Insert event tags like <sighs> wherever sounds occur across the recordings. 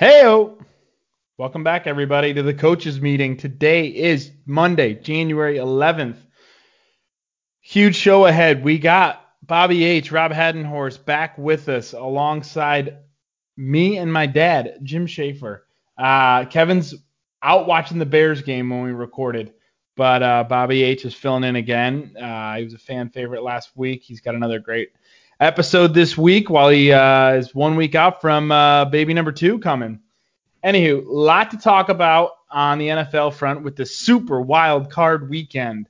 Heyo! Welcome back, everybody, to the coaches meeting. Today is Monday, January 11th. Huge show ahead. We got Bobby H, Rob Haddenhorst back with us alongside me and my dad, Jim Schaefer. Uh, Kevin's out watching the Bears game when we recorded, but uh, Bobby H is filling in again. Uh, he was a fan favorite last week. He's got another great episode this week while he uh, is one week out from uh, baby number two coming. Anywho, lot to talk about on the NFL front with the super wild card weekend.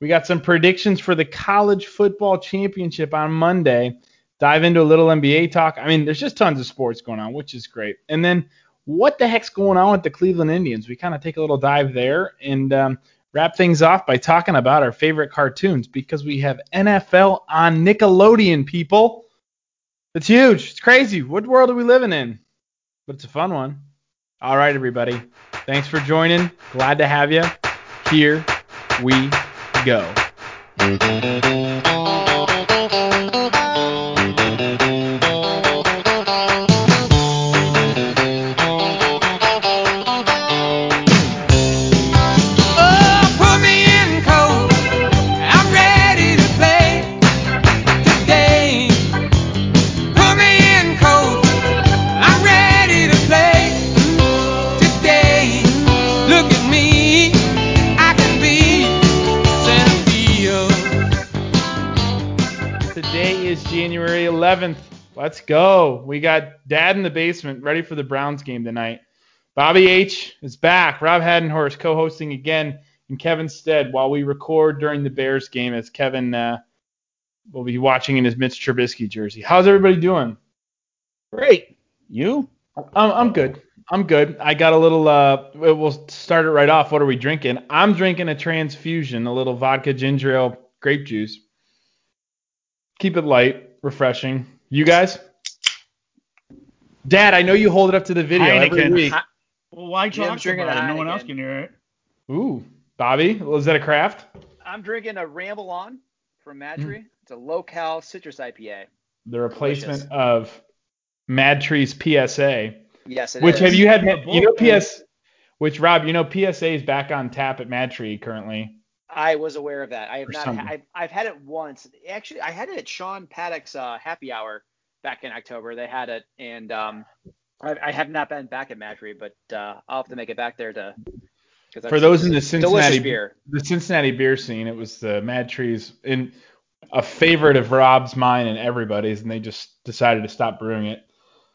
We got some predictions for the college football championship on Monday. Dive into a little NBA talk. I mean, there's just tons of sports going on, which is great. And then what the heck's going on with the Cleveland Indians? We kind of take a little dive there and um, wrap things off by talking about our favorite cartoons because we have NFL on Nickelodeon, people. It's huge. It's crazy. What world are we living in? But it's a fun one. All right, everybody. Thanks for joining. Glad to have you. Here we go. 11th. Let's go. We got Dad in the basement ready for the Browns game tonight. Bobby H is back. Rob Haddenhorst co-hosting again in Kevin's stead while we record during the Bears game as Kevin uh, will be watching in his Mitch Trubisky jersey. How's everybody doing? Great. You? I'm, I'm good. I'm good. I got a little. Uh, we'll start it right off. What are we drinking? I'm drinking a transfusion, a little vodka ginger ale grape juice. Keep it light, refreshing. You guys? Dad, I know you hold it up to the video every Heineken. week. Well, why talk drinking about a it? No one else can hear it. Ooh, Bobby, was that a craft? I'm drinking a Ramble On from Hmm. Mad Tree. It's a low-cal citrus IPA. The replacement Delicious. of Mad Tree's PSA. Yes, it Which is. have you had? A You know bullpen. PS. Which Rob, you know PSA is back on tap at Mad Tree currently. I was aware of that. I have not. Ha- I've, I've had it once. Actually, I had it at Sean Paddock's uh, happy hour back in October. They had it, and um, I, I have not been back at Mad Tree, but uh, I'll have to make it back there to. For those in the Cincinnati beer, the Cincinnati beer scene, it was the Mad Trees in a favorite of Rob's, mine, and everybody's, and they just decided to stop brewing it.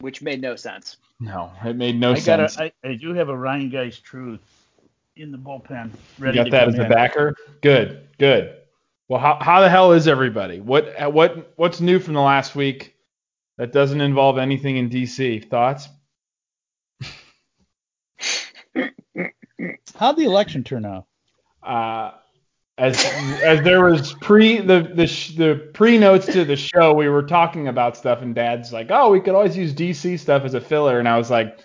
which made no sense. No, it made no I got sense. a, I, I do have a Rhinegeist Truth in the bullpen. Ready you Ready got to that come as the in. backer. Good, good. Well, how how the hell is everybody? What what what's new from the last week that doesn't involve anything in DC? Thoughts? <laughs> How'd the election turn out? uh, as as there was pre the the sh- the pre notes to the show, we were talking about stuff, and Dad's like, "Oh, we could always use DC stuff as a filler," and I was like,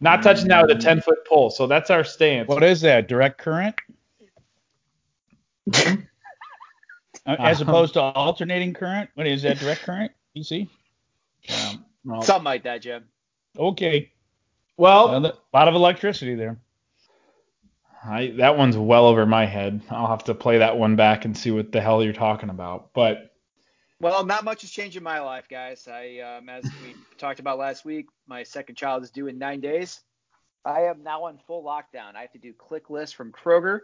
"Not touching that with a ten foot pole." So that's our stance. What is that? Direct current? Uh, <laughs> As opposed to alternating current? What is that? Direct current? DC? Um, well, Something like that, Jim. Okay. well, A lot of electricity there. I, that one's well over my head. I'll have to play that one back and see what the hell you're talking about. But Well, not much has changed in my life, guys. I, um, as we talked about last week, my second child is due in nine days. I am now on full lockdown. I have to do click lists from Kroger.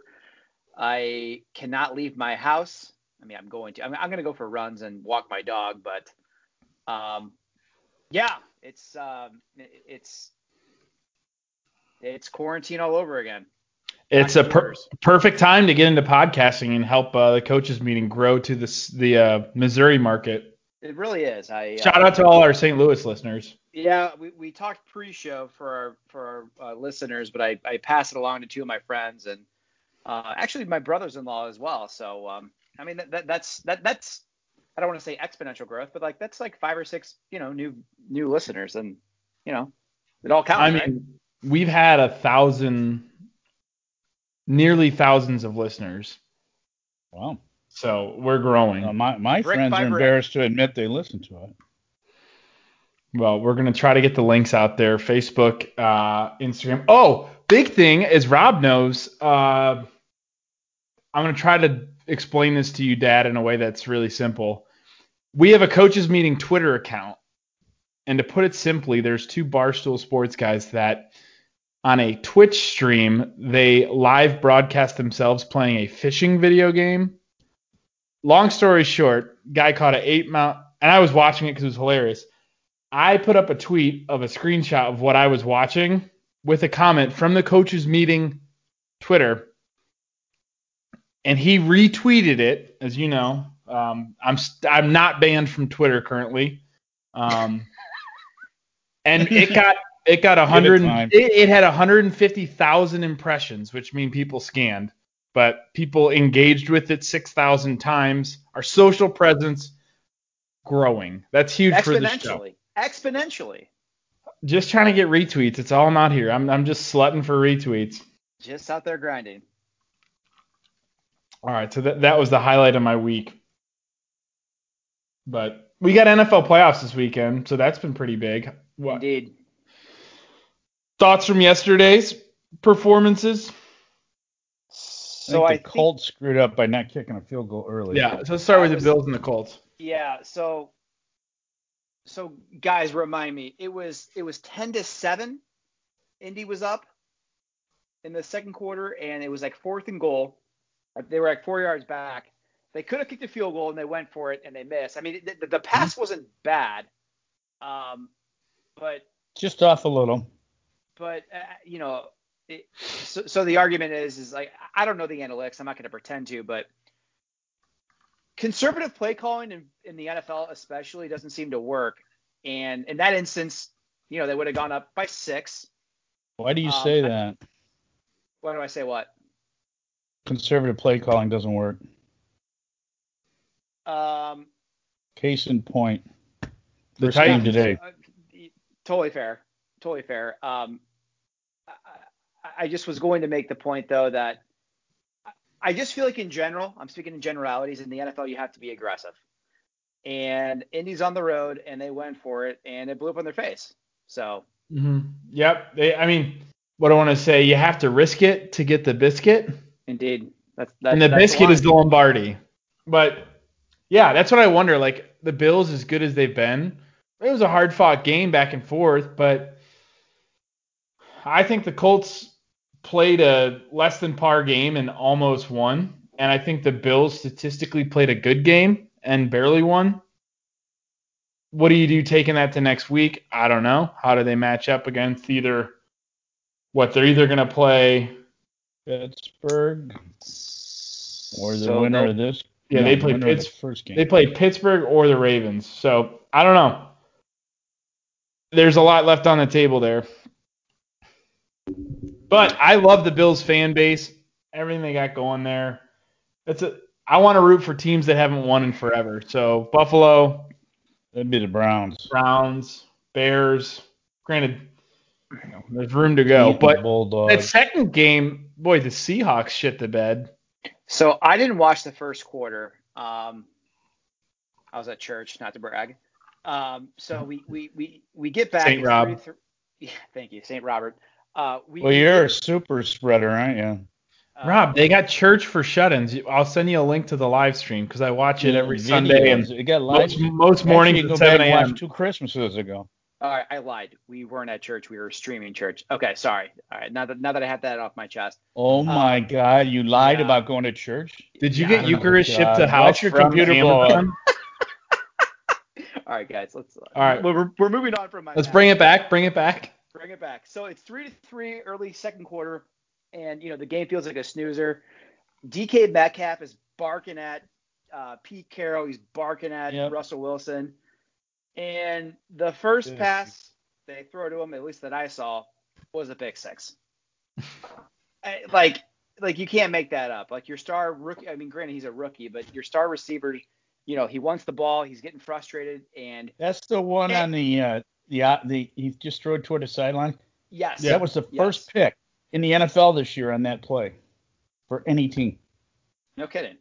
I cannot leave my house. I mean, I'm going to. I'm, I'm going to go for runs and walk my dog, but, um, yeah, it's um, it's it's quarantine all over again. It's a per- perfect time to get into podcasting and help uh, the coaches meeting grow to this the uh, Missouri market. It really is. I uh, Shout out to all our St. Louis listeners. Yeah, we, we talked pre-show for our for our uh, listeners, but I, I passed it along to two of my friends and uh, actually my brothers-in-law as well. So um, I mean that, that that's that that's I don't want to say exponential growth, but like that's like five or six you know new new listeners, and you know it all counts. I right? mean, we've had a thousand, nearly thousands of listeners, Wow. so we're growing. Well, my my Brick friends by are brick. embarrassed to admit they listen to it. Well, we're gonna try to get the links out there. Facebook, uh, Instagram. Oh, big thing is Rob knows. Uh, I'm gonna try to explain this to you, Dad, in a way that's really simple. We have a coaches meeting Twitter account, and to put it simply, there's two Barstool Sports guys that on a Twitch stream they live broadcast themselves playing a fishing video game. Long story short, guy caught an eight mount, and I was watching it because it was hilarious. I put up a tweet of a screenshot of what I was watching with a comment from the coaches meeting Twitter, and he retweeted it. As you know, um, I'm st- I'm not banned from Twitter currently, um, and it <laughs> got it got a hundred. time. It, it had 150,000 impressions, which mean people scanned, but people engaged with it 6,000 times. Our social presence growing. That's huge for the show. Exponentially. Exponentially. Just trying to get retweets. It's all I'm here. I'm I'm just slutting for retweets. Just out there grinding. All right, so that that was the highlight of my week. But we got NFL playoffs this weekend, so that's been pretty big. What Indeed. Thoughts from yesterday's performances? So I I think the think, Colts screwed up by not kicking a field goal early. Yeah, so let's start with the was- Bills and the Colts. yeah, so so guys remind me, it was it was 10 to 7. Indy was up in the second quarter and it was like fourth and goal. They were like 4 yards back. They could have kicked a field goal and they went for it and they missed. I mean, the, the, the pass wasn't bad. Um but Just off a little. But uh, you know, it, so, so the argument is is like I don't know the analytics. I'm not going to pretend to, but conservative play calling in, in the NFL especially doesn't seem to work. And in that instance, you know, they would have gone up by six. Why do you Um, say I- that? Why do I say what? Conservative play calling doesn't work. Um, Case in point. The First game Titans. today. uh, totally fair. Totally fair. Um, I, I- just was going to make the point though that I- just feel like in general, I'm speaking in generalities. In the NFL, you have to be aggressive. And Indy's on the road, and they went for it, and it blew up on their face. So hmm Yep. They, I mean, what I want to say, you have to risk it to get the biscuit, indeed, that's that, and the that's biscuit is the Lombardi. But yeah, that's what I wonder. Like the Bills, as good as they've been, it was a hard fought game back and forth, but I think the Colts played a less than par game and almost won. And I think the Bills statistically played a good game and barely won. What do you do taking that to next week? I don't know. How do they match up against either what they're either going to play? Pittsburgh or the So winner of this. Yeah, no, they play winner of the first game. They play Pittsburgh or the Ravens. So I don't know. There's a lot left on the table there. But I love the Bills fan base. Everything they got going there. It's a I want to root for teams that haven't won in forever. So Buffalo, That'd be the Browns. Browns, Bears. Granted, you know, there's room to go. Eating But Bulldogs. that second game, boy, the Seahawks shit the bed. So I didn't watch the first quarter. Um, I was at church, not to brag. Um, so we we we we get back. Saint it's Rob. three- three- <laughs> yeah, thank you, Saint Robert. Uh, we, well, you're a super spreader, aren't you? uh, Rob, they got church for shut-ins. I'll send you a link to the live stream because I watch it every Videos. Sunday and it got live. most, most mornings Actually, at go back 7 and a.m. watch two Christmases ago. All right, I lied. We weren't at church. We were streaming church. Okay, sorry. All right, now that now that I have that off my chest. Oh my God! You lied yeah. about going to church. Did you Yeah, get I know. Eucharist shipped to house Watch your from computer blow up. Amazon? <laughs> All right, guys, let's. All right. we're, we're moving on from my. Let's bring it back. Bring it back. Bring it back. So it's three to three early second quarter, and you know the game feels like a snoozer. DK Metcalf is barking at uh, Pete Carroll. He's barking at Yep. Russell Wilson, and the first Yeah. pass they throw to him, at least that I saw, was a pick six. <laughs> I- like, like you can't make that up. Like your star rookie. I mean, granted he's a rookie, but your star receiver, you know, he wants the ball. He's getting frustrated, and That's the one Eh. on the uh, the uh, the he just threw it toward the sideline. yes, That was the Yes. first pick in the NFL this year on that play for any team. no kidding.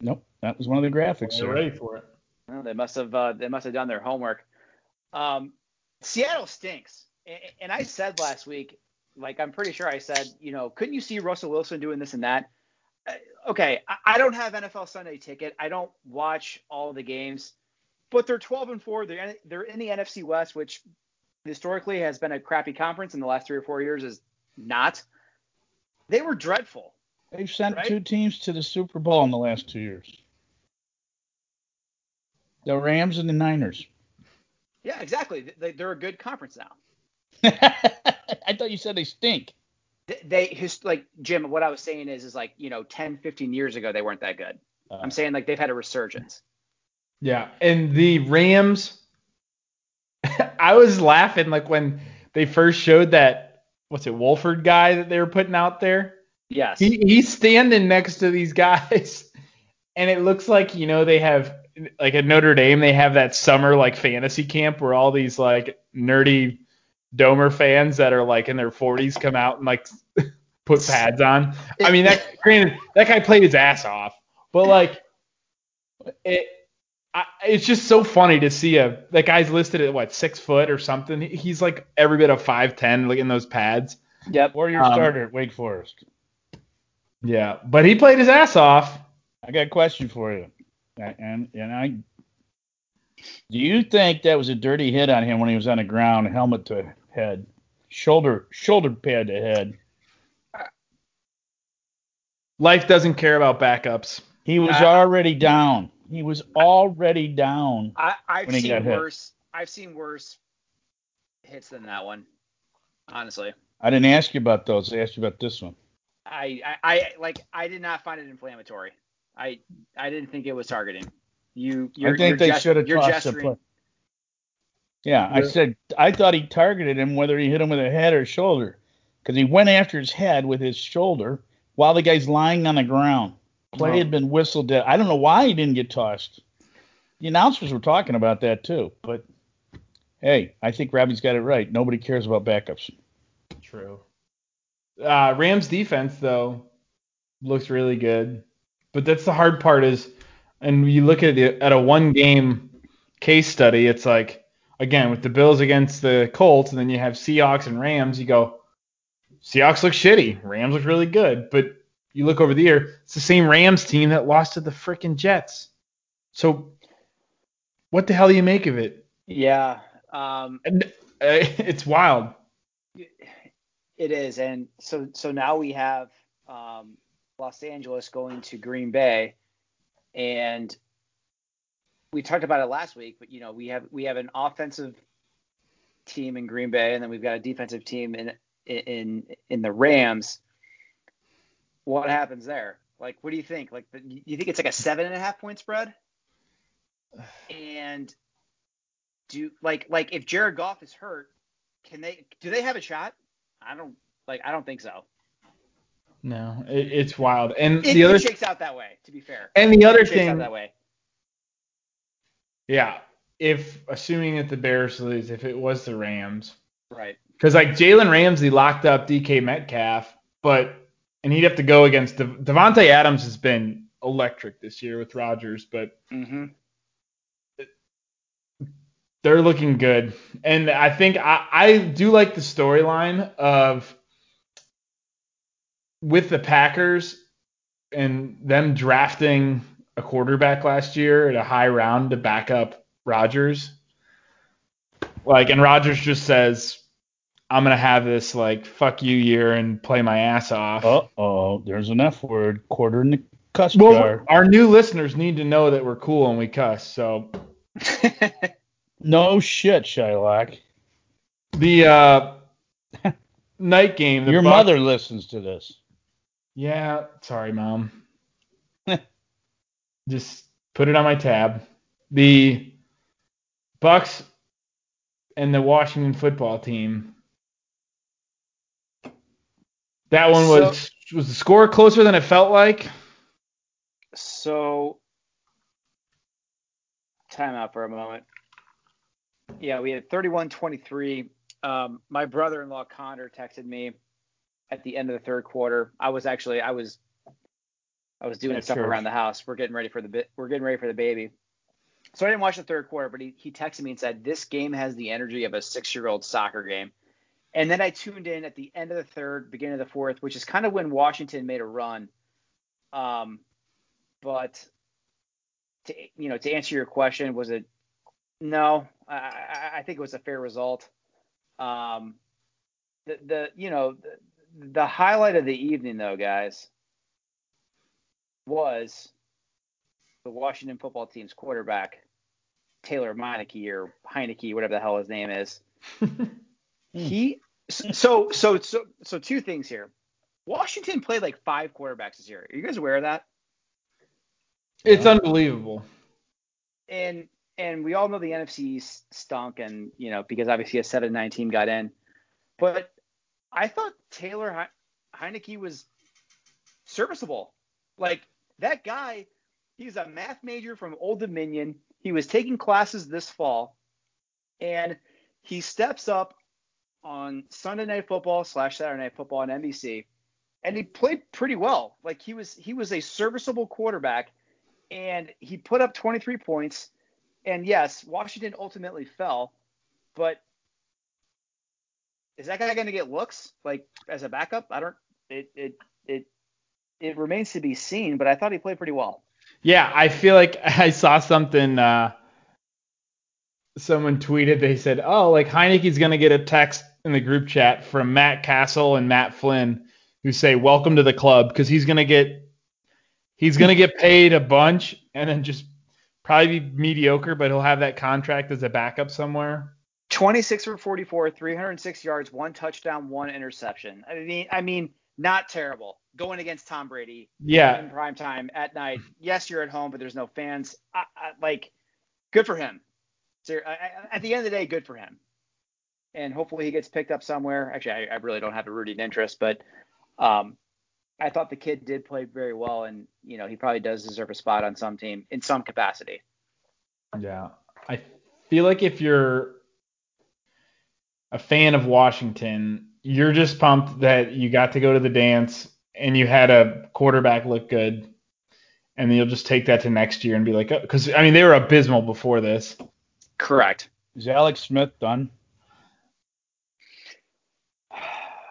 Nope, that was one of the graphics. They're there. ready for it. Well, they must have uh, they must have done their homework. Um, Seattle stinks. A- And I said last week, like I'm pretty sure I said, you know, couldn't you see Russell Wilson doing this and that? Uh, Okay, I- I don't have NFL Sunday ticket. I don't watch all the games, but they're 12 and four. They're in, they're in the NFC West, which historically has been a crappy conference in the last three or four years. Is not. They were dreadful. They've sent Right? two teams to the Super Bowl in the last two years. The Rams and the Niners. Yeah, exactly. They, they're a good conference now. <laughs> I thought you said they stink. They, they his, like Jim. What I was saying is, is like you know, 10, 15 years ago they weren't that good. Uh, I'm saying like they've had a resurgence. Yeah, and the Rams. <laughs> I was laughing like when they first showed that what's it Wolford guy that they were putting out there. Yes. He he's standing next to these <laughs> guys, and it looks like you know they have like at Notre Dame they have that summer like fantasy camp where all these like nerdy Domer fans that are like in their 40s come out and like <laughs> put pads on. I mean that granted that guy played his ass off, but like it. I, it's just so funny to see a that guy's listed at what six foot or something. He's like every bit of five ten, like in those pads. Yep. or your Um, starter at Wake Forest. Yeah, but he played his ass off. I got a question for you. And and I do you think that was a dirty hit on him when he was on the ground, helmet to head, shoulder shoulder pad to head? Life doesn't care about backups. He was Uh, already down. He was already down. I, I've When he got seen hit. worse. I've seen worse hits than that one. Honestly, I didn't ask you about those. I asked you about this one. I, I, I like. I did not find it inflammatory. I, I didn't think it was targeting. You, you're, I think you're they gest- should have tossed the play. Yeah, I said I thought he targeted him whether he hit him with a head or shoulder, because he went after his head with his shoulder while the guy's lying on the ground. Play Oh. had been whistled. Dead. I don't know why he didn't get tossed. The announcers were talking about that too, but hey, I think Robbie's got it right. Nobody cares about backups. True. Uh, Rams defense though looks really good, but that's the hard part is, and you look at the at a one game case study, it's like again with the Bills against the Colts, and then you have Seahawks and Rams. You go, Seahawks look shitty, Rams look really good, but you look over the year, it's the same Rams team that lost to the freaking Jets. So what the hell do you make of it? Yeah. Um, And, uh, <laughs> it's wild. It is, and so so now we have um, Los Angeles going to Green Bay, and we talked about it last week. But you know, we have we have an offensive team in Green Bay, and then we've got a defensive team in in in the Rams. What happens there? Like, what do you think? Like, you think it's like a seven and a half point spread? And do like like if Jared Goff is hurt, can they do they have a shot? I don't like. I don't think so. No, it, it's wild. And It, the other it shakes out that way. To be fair. and the other thing, that way. yeah, if assuming that the Bears lose, if it was the Rams, Right. because like Jalen Ramsey locked up DK Metcalf, but and he'd have to go against De- Davante Adams has been electric this year with Rodgers, but Mm-hmm. they're looking good. And I think I, I do like the storyline of with the Packers and them drafting a quarterback last year at a high round to back up Rodgers. Like, and Rodgers just says, I'm gonna have this like fuck you year and play my ass off. Uh oh, there's an F word quarter in the cuss well, jar. our new listeners need to know that we're cool and we cuss. So No shit, Shylock. the uh, night game. The Your mother listens to this. Yeah, sorry, mom. <laughs> Just put it on my tab. The Bucks and the Washington football team. That one was was the score closer than it felt like. so, time out for a moment. Yeah, we had 31-23. Um, my brother-in-law Connor texted me at the end of the third quarter. I was actually I was I was doing stuff around the house. We're getting ready for the bit. We're getting ready for the baby. so I didn't watch the third quarter, but he, he texted me and said, This game has the energy of a six year old soccer game. And then I tuned in at the end of the third, beginning of the fourth, which is kind of when Washington made a run. Um, but to you know, to answer your question, was it no? I, I, think it was a fair result. Um, the the you know the, the highlight of the evening though, guys, was the Washington football team's quarterback, Taylor Meineke or Heinicke, whatever the hell his name is. <laughs> Hmm. he so so so so two things here. Washington played like five quarterbacks this year. Are you guys aware of that? It's unbelievable. And and we all know the NFC s- stunk, and you know because obviously a seven nine team got in. But I thought Taylor He- Heinicke was serviceable. Like that guy, he's a math major from Old Dominion. He was taking classes this fall, and he steps up on Sunday Night Football slash Saturday Night Football on NBC, and he played pretty well. Like he was he was a serviceable quarterback, and he put up 23 points. And yes, Washington ultimately fell, but is that guy going to get looks like as a backup? I don't. It it it it remains to be seen, but I thought he played pretty well. Yeah, I feel like <laughs> I saw something. Uh, someone tweeted. They said, "Oh, like Heinicke's gonna get a text in the group chat from Matt Cassel and Matt Flynn, who say welcome to the club because he's gonna get he's gonna get paid a bunch and then just probably be mediocre, but he'll have that contract as a backup somewhere." 26 for 44, 306 yards, one touchdown, one interception. I mean, I mean, not terrible. Going against Tom Brady Yeah, in prime time at night. Yes, you're at home, but there's no fans. I, I, like, good for him. So, I, at the end of the day, good for him. And hopefully he gets picked up somewhere. Actually, I, I really don't have a rooting interest, but um, I thought the kid did play very well, and you know he probably does deserve a spot on some team in some capacity. Yeah. I feel like if you're a fan of Washington, you're just pumped that you got to go to the dance and you had a quarterback look good. And then you'll just take that to next year and be like, because I mean, they were abysmal before this. Correct. Is Alex Smith done?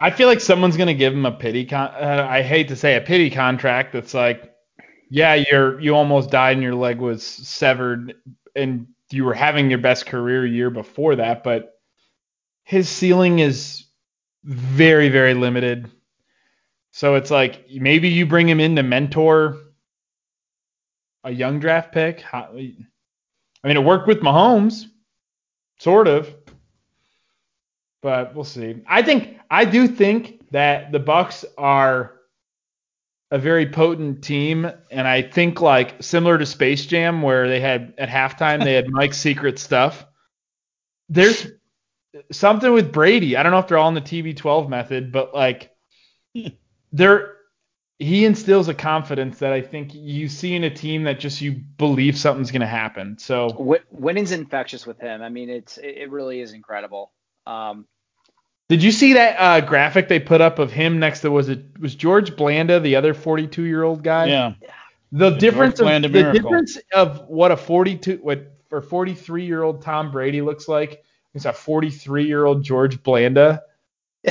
I feel like someone's gonna give him a pity con. Uh, I hate to say a pity contract. That's like, yeah, you're you almost died and your leg was severed, and you were having your best career year before that, but his ceiling is very very limited. So it's like maybe you bring him in to mentor a young draft pick. I mean, it worked with Mahomes, sort of but we'll see. I think I do think that the Bucks are a very potent team, and I think like similar to Space Jam, where they had at halftime they had <laughs> Mike's secret stuff. There's something with Brady. I don't know if they're all in the TB12 method, but like <laughs> there, he instills a confidence that I think you see in a team that just you believe something's gonna happen. So winning's infectious with him. I mean, it's it it really is incredible. Um, Did you see that uh, graphic they put up of him next to was it was George Blanda, the other 42 year old guy? Yeah. The difference of Blanda the miracle. difference of what a 42 what for 43 year old Tom Brady looks like is a 43 year old George Blanda. <laughs>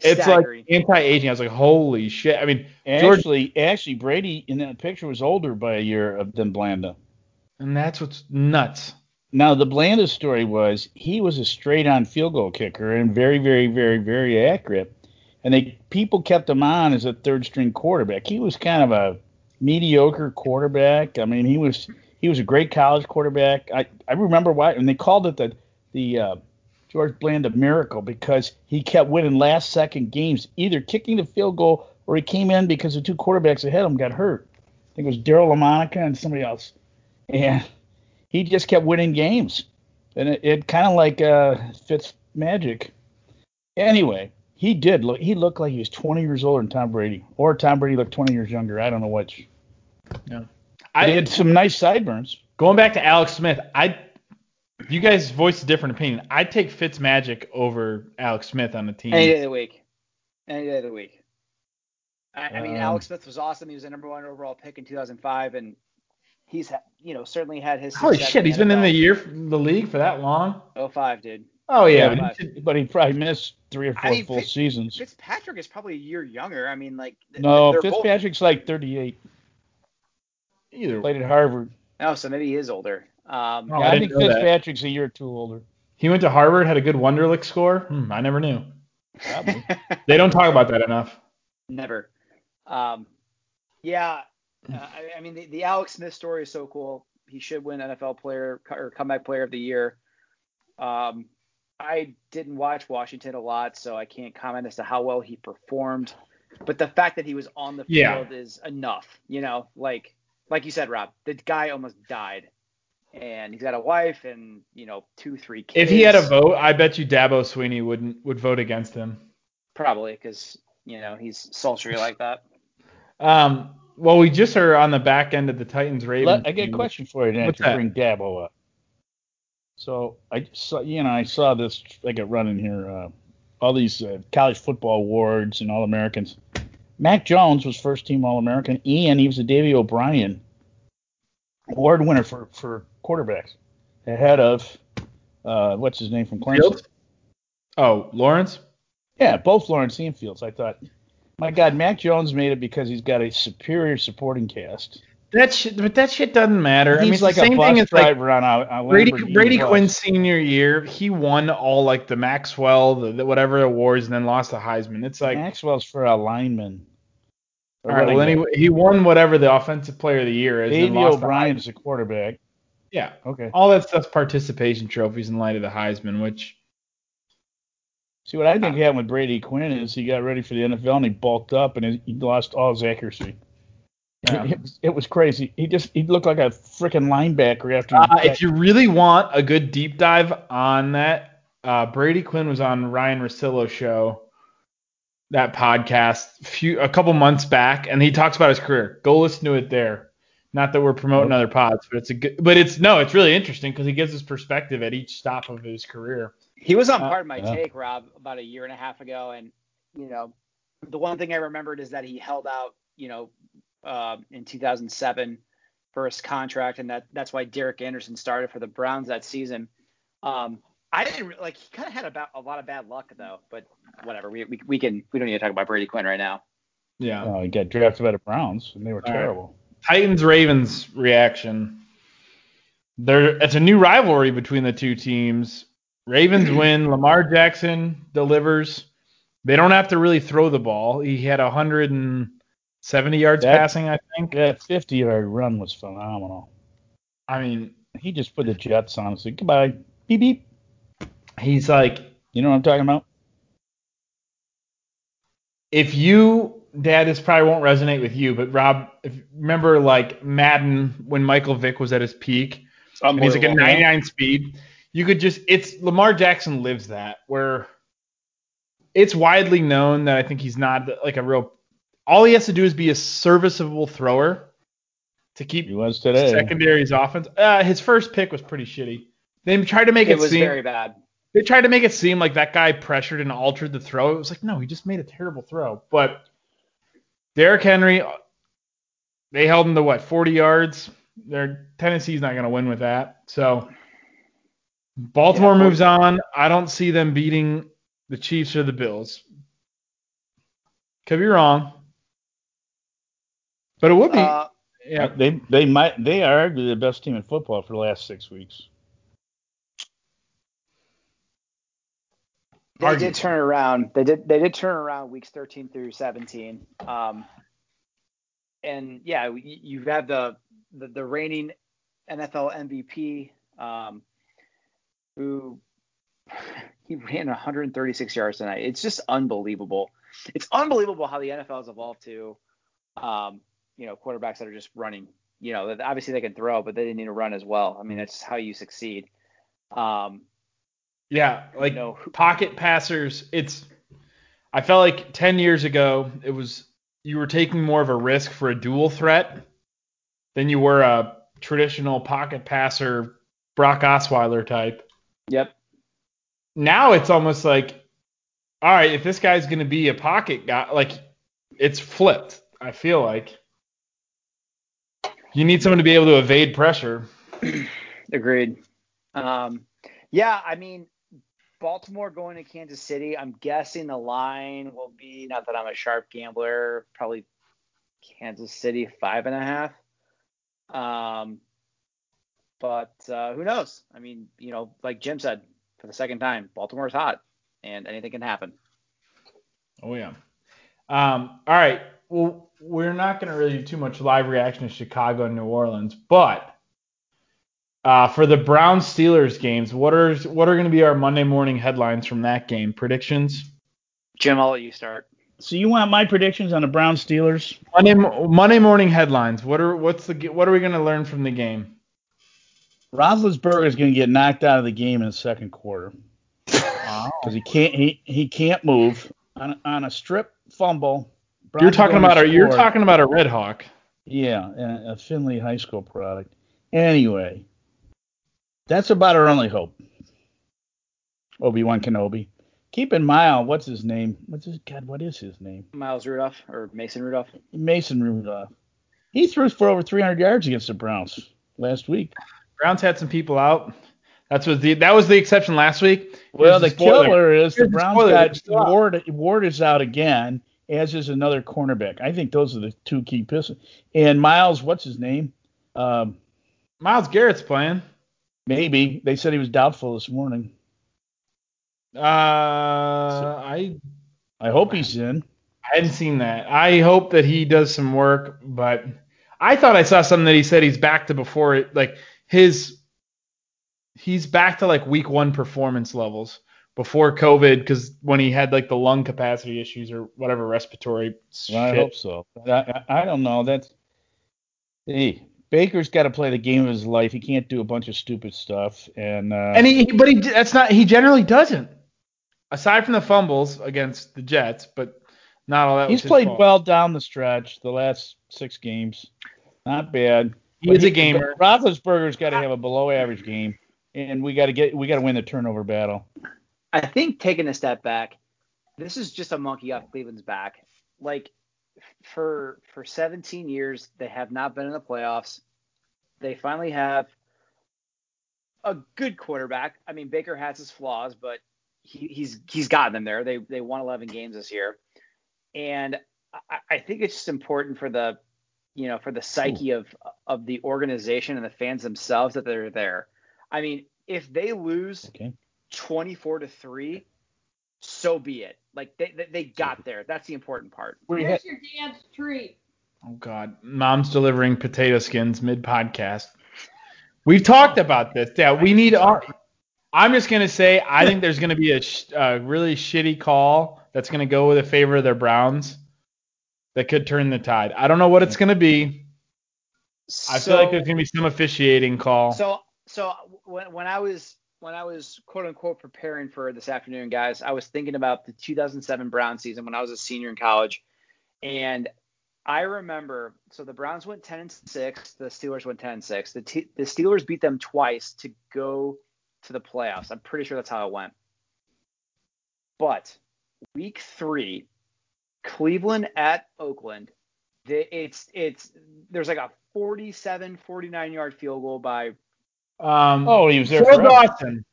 It's staggering. like anti-aging. I was like, holy shit. I mean, George, Actually, actually, Brady in that picture was older by a year than Blanda. and that's what's nuts. Now, the Blanda story was he was a straight-on field goal kicker and very, very, very, very accurate. And they people kept him on as a third-string quarterback. He was kind of a mediocre quarterback. I mean, he was he was a great college quarterback. I, I remember why, and they called it the the uh, George Blanda miracle because he kept winning last-second games, either kicking the field goal or he came in because the two quarterbacks ahead of him got hurt. I think it was Daryle Lamonica and somebody else. And he just kept winning games, and it, it kind of like uh, Fitz magic. Anyway, he did look. He looked like he was 20 years older than Tom Brady, or Tom Brady looked 20 years younger. I don't know which. Yeah. I I had some nice sideburns. going back to Alex Smith. I you guys voiced a different opinion. I'd take Fitzmagic over Alex Smith on the team. Any day of the week. Any day of the week. I, I mean, Um, Alex Smith was awesome. He was a number one overall pick in 2005, and he's ha- you know certainly had his. Holy shit, he's been in the NFL. year the league for that long. Oh five, dude. Oh yeah, Yeah, but he But he probably missed three or I four mean, full Fitz- seasons. Fitzpatrick is probably a year younger. I mean, like No, they're both- Fitzpatrick's like 38. either. Played at Harvard. Oh, so maybe he is older. Um, Oh, yeah, I I, think know that. Fitzpatrick's a year or two older. He went to Harvard, had a good Wonderlic score. Hmm, I never knew. <laughs> They don't talk about that enough. Never. Um, yeah, uh, I, I mean the, the Alex Smith story is so cool. He should win NFL Player or Comeback Player of the Year. Um, I didn't watch Washington a lot, so I can't comment as to how well he performed. But the fact that he was on the Yeah. field is enough. You know, like like you said, Rob, the guy almost died, and he's got a wife and you know two, three kids. If he had a vote, I bet you Dabo Swinney wouldn't would vote against him. probably because you know he's sultry like that. Um, well, we just are on the back end of the Titans Ravens. Let- I got a question for you, Dan, to that? bring Dabo up. So I saw, you know, I saw this. I got running here. Uh, all these uh, college football awards and All Americans. Mac Jones was first team All American, and he was a Davey O'Brien award winner for for quarterbacks, ahead of uh, what's his name from Clemson. Fields? Oh, Lawrence. Yeah, both Lawrence and Fields. I thought, my God, Mac Jones made it because he's got a superior supporting cast. That shit, but that shit doesn't matter. I mean, He's it's like the same a bus thing as like driver on a, a Brady Brady bus. Quinn's senior year. He won all like the Maxwell, the, the whatever awards, and then lost the Heisman. It's like, Maxwell's for a lineman. all right, well, he, won whatever the offensive player of the year is. Davey the O'Brien's the quarterback. Yeah, Okay. all that stuff's participation trophies in light of the Heisman, which See what I think happened with Brady Quinn is he got ready for the NFL and he bulked up and he lost all his accuracy. Yeah. It, was, it was crazy. He just he looked like a freaking linebacker after. Uh, if you really want a good deep dive on that, uh, Brady Quinn was on Ryan Russillo's show, that podcast, few a couple months back, and he talks about his career. Go listen to it there. Not that we're promoting other pods, but it's a good. But it's no, it's really interesting because he gives his perspective at each stop of his career. He was on Uh, part of my yeah. take, Rob, about a year and a half ago, and you know, the one thing I remembered is that he held out, you know, uh, in 2007 for his contract, and that that's why Derek Anderson started for the Browns that season. Um, I didn't like. He kind of had about a lot of bad luck though, but whatever. We, we we can we don't need to talk about Brady Quinn right now. Yeah. Oh, he got drafted by the Browns and they were All right. terrible. Titans Ravens reaction. There, it's a new rivalry between the two teams. Ravens mm-hmm. win. Lamar Jackson delivers. They don't have to really throw the ball. He had 170 yards That- passing, I think. That 50 yard run was phenomenal. I mean, He just put the Jets on and said goodbye. Beep beep. he's like, You know what I'm talking about? if you, Dad, this probably won't resonate with you, but Rob, if remember like Madden when Michael Vick was at his peak, and he's like a 99 speed. You could just it's Lamar Jackson lives that where it's widely known that I think he's not like a real. All he has to do is be a serviceable thrower to keep He was today. secondary's offense. Uh, his first pick was pretty shitty. They tried to make it, It was seem very bad. they tried to make it seem like that guy pressured and altered the throw. It was like no, he just made a terrible throw. But Derrick Henry, they held him to what 40 yards. Their Tennessee's not going to win with that. So Baltimore Yeah, moves on. I don't see them beating the Chiefs or the Bills. Could be wrong, but it would be. Uh, yeah, They they might they are arguably the best team in football for the last six weeks. They Argue. did turn around. They did. They did turn around weeks 13 through 17. Um, and yeah, you, you have the, the the reigning NFL MVP, um, who <laughs> he ran 136 yards tonight. It's just unbelievable. It's unbelievable how the NFL has evolved to, um, you know, quarterbacks that are just running. You know, obviously they can throw, but they need to run as well. I mean, that's how you succeed. Um, yeah, like you know, pocket passers. It's. I felt like 10 years ago it was you were taking more of a risk for a dual threat than you were a traditional pocket passer Brock Osweiler type. Yep. now it's almost like, all right, if this guy's going to be a pocket guy, like it's flipped. I feel like. You need someone to be able to evade pressure. <clears throat> Agreed. Um, yeah, I mean, Baltimore going to Kansas City. I'm guessing the line will be not that I'm a sharp gambler, probably Kansas City five and a half. Um, but uh, who knows? I mean, you know, like Jim said for the second time, Baltimore's hot, and anything can happen. Oh yeah. Um, all right. Well, we're not going to really do too much live reaction to Chicago and New Orleans, but uh, for the Browns Steelers games, what are what are going to be our Monday morning headlines from that game? Predictions. Jim, I'll let you start. So you want my predictions on the Brown Steelers? Monday Monday morning headlines. What are what's the what are we going to learn from the game? Roethlisberger is going to get knocked out of the game in the second quarter because he can't he, he can't move on on a strip fumble. Browns You're talking about a you're talking about a Red Hawk. Yeah, a a Findlay High School product. Anyway, that's about our only hope. Obi Wan Kenobi. Keep in mind, what's his name? What's his God? What is his name? Miles Rudolph or Mason Rudolph. Mason Rudolph. He threw for over 300 yards against the Browns last week. Browns had some people out. That's was the that was the exception last week. Well, the killer is the Here's the Browns spoiler. got. Ward. Ward is out again, as is another cornerback. I think those are the two key pieces. And Miles, what's his name? Um, Myles Garrett's playing. maybe they said he was doubtful this morning. Uh, I I hope he's in. I hadn't seen that. I hope that he does some work, but I thought I saw something that he said he's back to before it, like his he's back to like week one performance levels before COVID, because when he had like the lung capacity issues or whatever respiratory Well, I hope so. I, I, I don't know. That's hey, Baker's got to play the game of his life. He can't do a bunch of stupid stuff. And uh, And he, but he, that's not, he generally doesn't. Aside from the fumbles against the Jets, but not all that. he's played fault. well down the stretch. The last six games, not bad. He is a gamer. Roethlisberger's got to have a below average game, and we got to get we got to win the turnover battle. I think taking a step back, this is just a monkey off Cleveland's back. Like for for 17 years, they have not been in the playoffs. They finally have a good quarterback. I mean, Baker has his flaws, but he, he's he's gotten them there. They they won 11 games this year, and I, I think it's just important for the you know for the hmm. psyche of of the organization and the fans themselves that they're there. I mean, if they lose Okay. 24 to 3 so be it like they they, they got there that's the important part We Here's your dance treat. Oh God, mom's delivering potato skins mid podcast. We've talked about this. Yeah, we need our. I'm just gonna say I think there's gonna be a, sh- a really shitty call that's gonna go with a favor of their Browns that could turn the tide. I don't know what it's gonna be. I feel like there's gonna be some officiating call. so so when when I was when I was quote unquote preparing for this afternoon guys I was thinking about the 2007 Brown season when I was a senior in college and I remember so the Browns went 10 and 6 the Steelers went 10 and 6 the t- the Steelers beat them twice to go to the playoffs I'm pretty sure that's how it went but week 3 Cleveland at Oakland it's it's there's like a 47 49 yard field goal by um, Oh, he was there Phil forever. Dawson.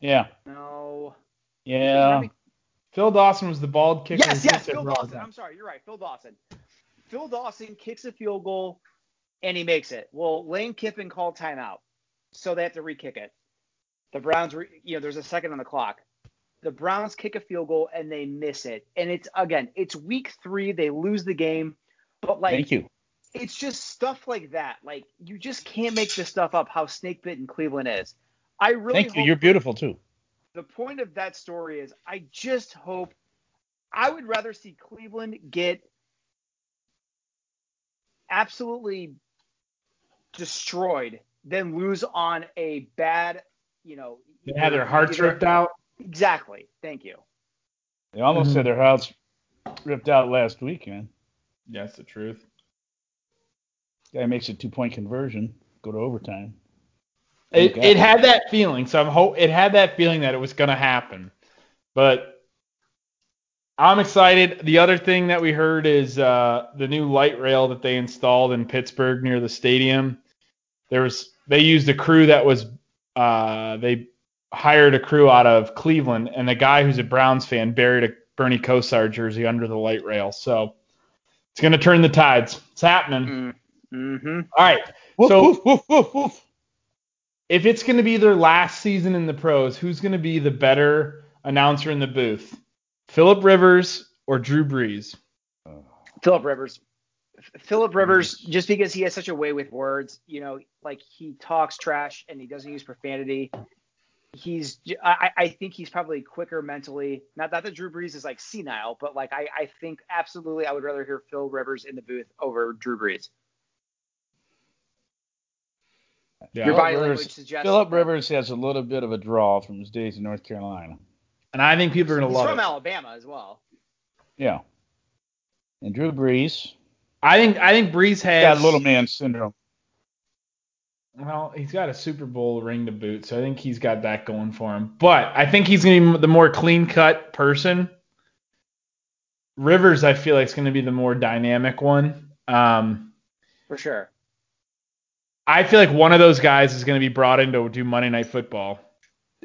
Yeah, no yeah. Phil Dawson was the bald kicker. yes yes Phil for Dawson time. I'm sorry you're right Phil Dawson Phil Dawson kicks a field goal and he makes it well Lane Kiffin called timeout so they have to re-kick it the Browns re, you know there's a second on the clock the Browns kick a field goal and they miss it and it's again it's week 3 they lose the game but like Thank you. it's just stuff like that. Like you just can't make this stuff up. How snake bitten Cleveland is. I really Thank you. You're beautiful too. the point of that story is I just hope I would rather see Cleveland get absolutely destroyed than lose on a bad, you know, They had their hearts ripped out. Exactly. Thank you. They almost Mhm. had their house ripped out last week, man. Yeah, that's the truth. Guy makes a two point conversion, go to overtime. It, Okay. it had that feeling. So I'm hope it had that feeling that it was gonna happen, but I'm excited. The other thing that we heard is uh, the new light rail that they installed in Pittsburgh near the stadium. There was they used a crew that was uh, they hired a crew out of Cleveland, and the guy who's a Browns fan buried a Bernie Kosar jersey under the light rail. So it's gonna turn the tides. It's happening. Mm-hmm. All right. Woof, So- woof, woof, woof, woof. If it's gonna be their last season in the pros, who's gonna be the better announcer in the booth? Philip Rivers or Drew Brees? Philip Rivers. Philip Rivers, just because he has such a way with words, you know, like he talks trash and he doesn't use profanity. He's, I, I think he's probably quicker mentally. Not, not that Drew Brees is like senile, but like I, I think absolutely I would rather hear Phil Rivers in the booth over Drew Brees. Yeah. Your body Rivers- language suggests. Philip Rivers has a little bit of a draw from his days in North Carolina. And I think people are gonna He's love from it. Alabama as well. Yeah. And Drew Brees I think I think Brees has got little man syndrome. Well, he's got a Super Bowl ring to boot, so I think he's got that going for him. But I think he's going to be the more clean cut person. Rivers, I feel like, is going to be the more dynamic one. Um, For sure. I feel like one of those guys is going to be brought in to do Monday Night Football.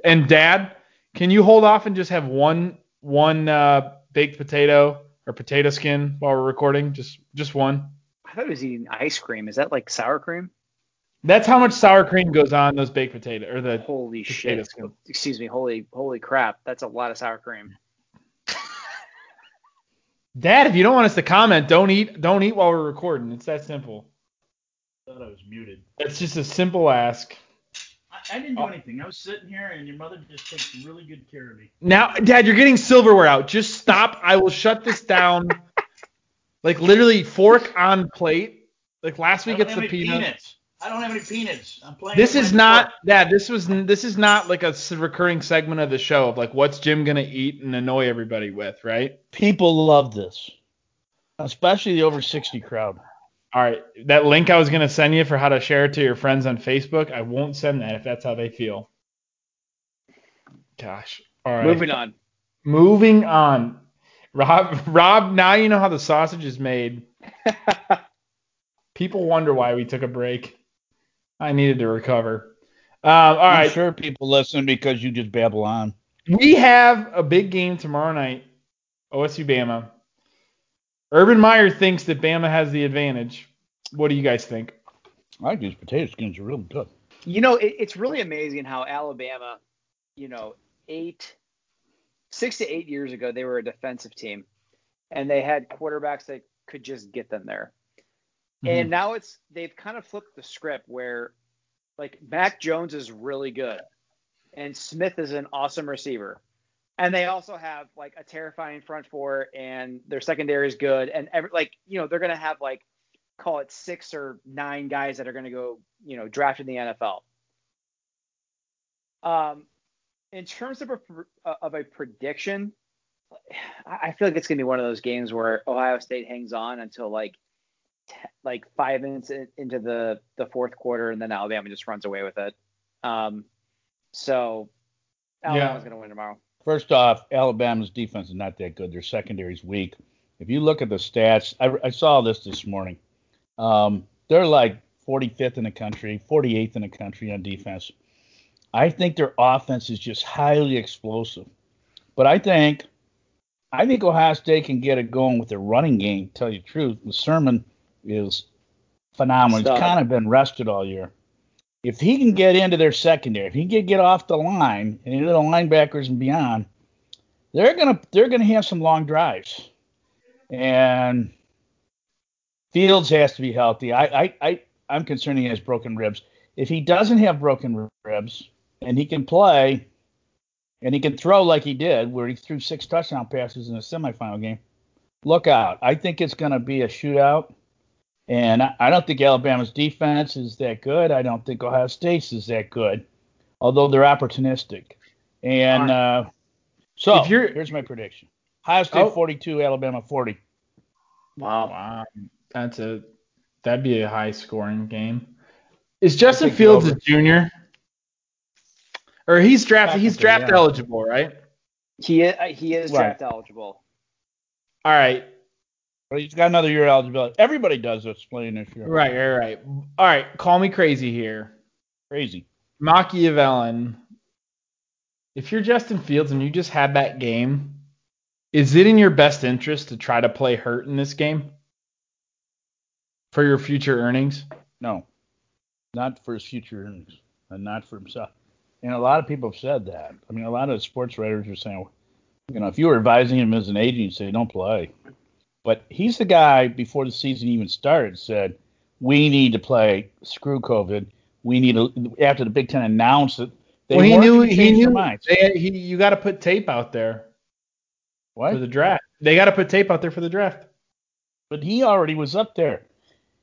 And Dad, can you hold off and just have one one uh, baked potato or potato skin while we're recording? Just just one. I thought he was eating ice cream. Is that like sour cream? That's how much sour cream goes on those baked potato or the Holy shit. skin. Excuse me. Holy holy crap. That's a lot of sour cream. Dad, if you don't want us to comment, don't eat don't eat while we're recording. It's that simple. thought I was muted. It's just a simple ask. I, I didn't do anything. I was sitting here, and your mother just takes really good care of me. Now, Dad, you're getting silverware out. Just stop. I will shut this down. <laughs> like literally fork on plate. Like last I week don't it's have the any peanut. Peanuts. I don't have any peanuts. I'm playing. This is not fork. Dad. This was this is not like a recurring segment of the show of like what's Jim gonna eat and annoy everybody with, right? People love this, especially the over 60 crowd. All right, that link I was gonna send you for how to share it to your friends on Facebook, I won't send that if that's how they feel. Gosh. All right. Moving on. Moving on. Rob, Rob, now you know how the sausage is made. <laughs> People wonder why we took a break. I needed to recover. Um, all I'm right. sure people listen because you just babble on. We have a big game tomorrow night. OSU Bama. Urban Meyer thinks that Bama has the advantage. What do you guys think? I think these potato skins are really good. You know, it, it's really amazing how Alabama, you know, eight, six to eight years ago, they were a defensive team, and they had quarterbacks that could just get them there. And now it's they've kind of flipped the script where, like, Mac Jones is really good, and Smith is an awesome receiver, and they also have like a terrifying front four, and their secondary is good, and every, like, you know, they're gonna have like call it six or nine guys that are going to go, you know, draft in the NFL. Um, in terms of a of a prediction, I feel like it's going to be one of those games where Ohio State hangs on until like like five minutes in, into the the fourth quarter, and then Alabama just runs away with it. Um, so Alabama's Yeah. going to win tomorrow. First off, Alabama's defense is not that good. Their secondary's weak. If you look at the stats, I, I saw this this morning. Um, they're like 45th in the country, 48th in the country on defense. I think their offense is just highly explosive. But I think, I think Ohio State can get it going with their running game. Tell you the truth, the Sermon is phenomenal. Stud. He's kind of been rested all year. If he can get into their secondary, if he can get off the line and into the linebackers and beyond, they're gonna they're gonna have some long drives. And Fields has to be healthy. I, I, I I'm concerned he has broken ribs. If he doesn't have broken ribs and he can play and he can throw like he did, where he threw six touchdown passes in the semifinal game, look out. I think it's going to be a shootout. And I, I don't think Alabama's defense is that good. I don't think Ohio State's is that good, although they're opportunistic. And uh, so If you're- here's my prediction: Ohio State Oh. 42, Alabama 40. Wow. Wow, that's a that'd be a high scoring game. Is Justin think Fields a junior? Or he's drafted he's draft yeah. eligible, right? He i- he is Right. draft eligible. All right. He's got another year of eligibility. Everybody does that's playing this year. Right, right, right. All right. Call me crazy here. Crazy. Machiavellian. If you're Justin Fields and you just had that game, is it in your best interest to try to play hurt in this game for your future earnings? No, not for his future earnings, and not for himself. And a lot of people have said that. I mean, a lot of sports writers are saying, you know, if you were advising him as an agent, you'd say don't play. But he's the guy before the season even started said, we need to play. Screw COVID. We need to. After the Big Ten announced it, they well, he knew he change their knew they, he, you got to put tape out there What? for the draft. They got to put tape out there for the draft. but he already was up there.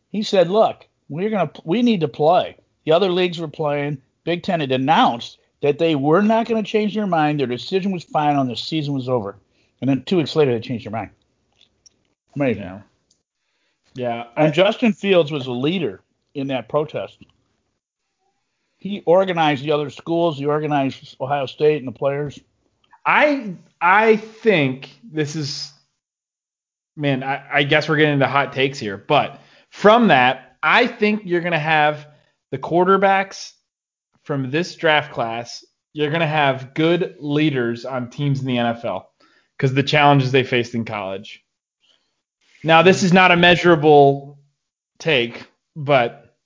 He said, "Look, we're gonna we need to play." The other leagues were playing. Big Ten had announced that they were not going to change their mind. Their decision was final. and The season was over. And then two weeks later, they changed their mind. Amazing. Yeah. Yeah. And Justin Fields was a leader in that protest. He organized the other schools. He organized Ohio State and the players. I I think this is man, I, I guess we're getting into hot takes here, but from that, I think you're gonna have the quarterbacks from this draft class, you're gonna have good leaders on teams in the NFL because the challenges they faced in college. Now, this is not a measurable take, but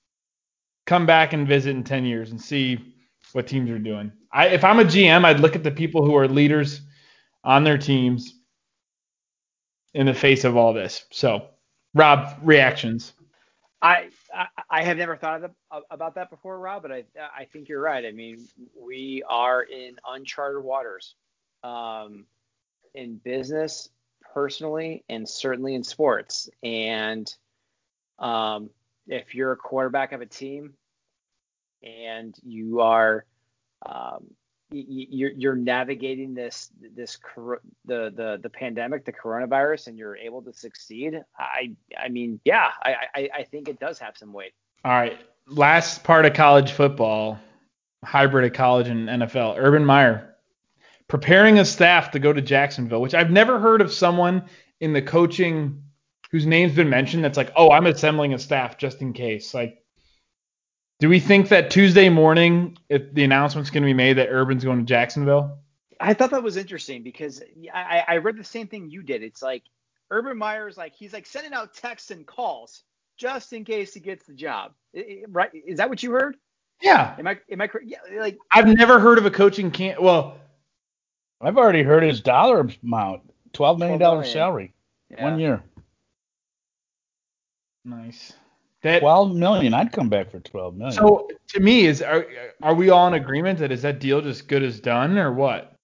come back and visit in 10 years and see what teams are doing. I, if I'm a GM, I'd look at the people who are leaders on their teams in the face of all this. So, Rob, reactions. I, I have never thought the, about that before, Rob, but I I think you're right. I mean, we are in uncharted waters, um, in business, personally, and certainly in sports. And um, if you're a quarterback of a team and you are um, you're you're navigating this this the the the pandemic, the coronavirus, and you're able to succeed. I I mean, yeah, I I, I think it does have some weight. All right. Last part of college football, hybrid of college and NFL. Urban Meyer preparing a staff to go to Jacksonville, which I've never heard of someone in the coaching whose name's been mentioned that's like, oh, I'm assembling a staff just in case. Like, do we think that Tuesday morning, if the announcement's going to be made that Urban's going to Jacksonville? I thought that was interesting because I, I read the same thing you did. It's like Urban Meyer's like he's like sending out texts and calls just in case he gets the job. Right? Is that what you heard? Yeah. Am I am I correct? Yeah, like I've never heard of a coaching camp. Well, I've already heard his dollar amount, twelve million dollar 12 million. salary, one year. nice. That Twelve million. I'd come back for twelve million. So to me, is are are we all in agreement that is that deal just good as done or what?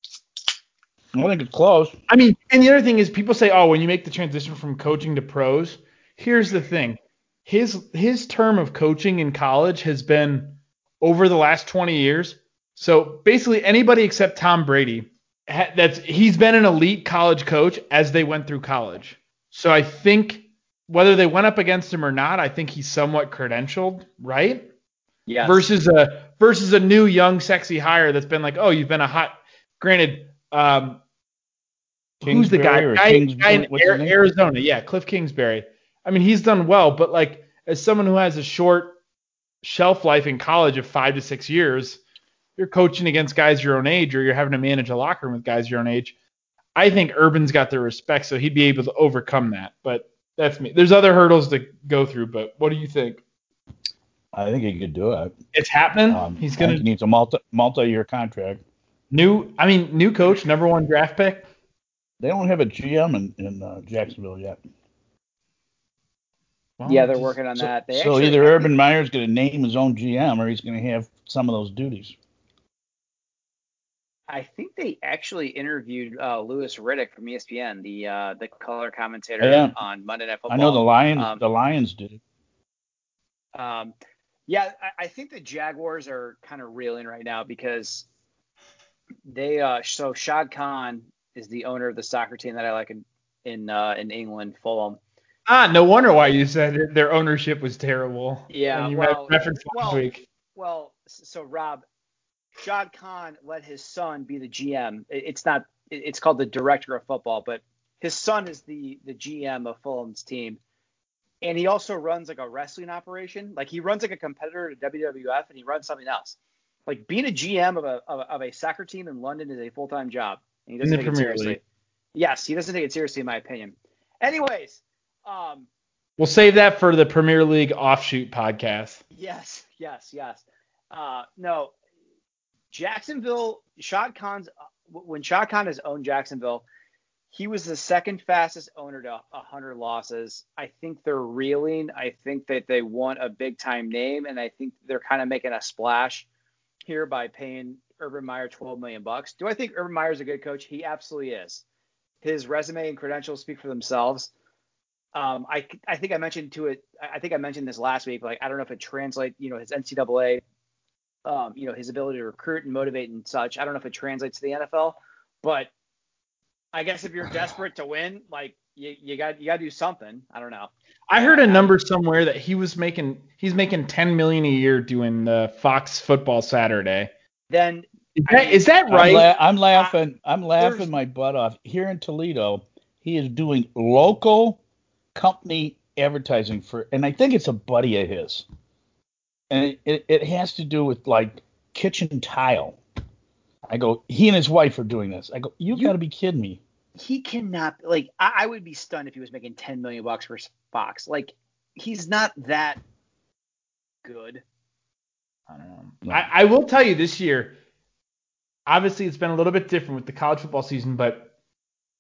I think it's close. I mean, and the other thing is people say, oh, when you make the transition from coaching to pros, here's the thing. His his term of coaching in college has been over the last 20 years. So basically anybody except Tom Brady that's he's been an elite college coach as they went through college. So I think whether they went up against him or not, I think he's somewhat credentialed, right? Yeah. versus a versus a new young sexy hire that's been like, oh, you've been a hot. Granted, um, who's the guy? Or Guy, Kingsbury? guy in What's his Ar- name? Arizona, yeah, Cliff Kingsbury. I mean, he's done well, but like as someone who has a short shelf life in college of five to six years, you're coaching against guys your own age, or you're having to manage a locker room with guys your own age. I think Urban's got the respect, so he'd be able to overcome that. But that's me. There's other hurdles to go through, but what do you think? I think he could do it. It's happening. Um, he's gonna think he needs a multi multi year contract. New, I mean, new coach, number one draft pick. They don't have a GM in, in uh, Jacksonville yet. Well, yeah, they're just- working on So, that. They so actually- either Urban Meyer's going to name his own GM or he's going to have some of those duties. I think they actually interviewed uh, Louis Riddick from ESPN, the uh, the color commentator Yeah. on Monday Night Football. I know the Lions. Um, the Lions did. Um, yeah, I, I think the Jaguars are kind of reeling right now because they uh, so Shad Khan is the owner of the soccer team that I like in in uh, in England, Fulham. Ah, no wonder why you said it. their ownership was terrible. Yeah, And you well- last well, week. Well, so Rob, Shad Khan let his son be the GM. It's not. It's called the director of football, but his son is the the GM of Fulham's team, and he also runs like a wrestling operation. Like he runs like a competitor to WWF, and he runs something else. Like being a GM of a of, a- of a soccer team in London is a full time job, and he doesn't take it seriously. League. Yes, he doesn't take it seriously, in my opinion. Anyways, um, We'll save that for the Premier League offshoot podcast. Yes, yes, yes. Uh, no, Jacksonville. Shad Khan's uh, when Shad Khan has owned Jacksonville, he was the second fastest owner to 100 losses. I think they're reeling. I think that they want a big time name, and I think they're kind of making a splash here by paying Urban Meyer 12 million bucks. Do I think Urban Meyer's a good coach? He absolutely is. His resume and credentials speak for themselves. Um, I, I think I mentioned to it. I think I mentioned this last week. Like I don't know if it translates. You know, his NCAA, um, you know, his ability to recruit and motivate and such. I don't know if it translates to the NFL, but I guess if you're <sighs> desperate to win, like you, you got you got to do something. I don't know. I heard a number somewhere that he was making he's making 10 million a year doing the Fox Football Saturday. Then Is that, is that I'm, right? la- I'm laughing. I'm laughing my butt off. Here in Toledo, he is doing local company advertising for, and I think it's a buddy of his, and it, it, it has to do with like kitchen tile. I go, he and his wife are doing this. I go, you, You- got to be kidding me. he cannot. Like I, I would be stunned if he was making 10 million bucks for Fox. Like he's not that good. I don't know. No. I, I will tell you this year, obviously it's been a little bit different with the college football season, but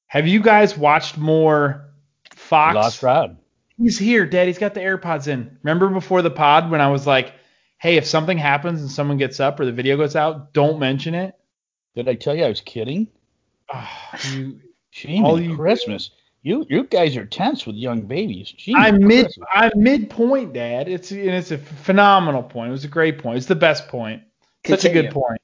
have you guys watched more Fox? Lost Rod. He's here, Dad. He's got the AirPods in. Remember before the pod when I was like, hey, if something happens and someone gets up or the video goes out, don't mention it. Did I tell you I was kidding? Ah, <sighs> you, Shame All you- Christmas. You you guys are tense with young babies. Shame I'm mid. Christmas. I'm midpoint, Dad. It's and it's a phenomenal point. It was a great point. It's the best point. Such a good point.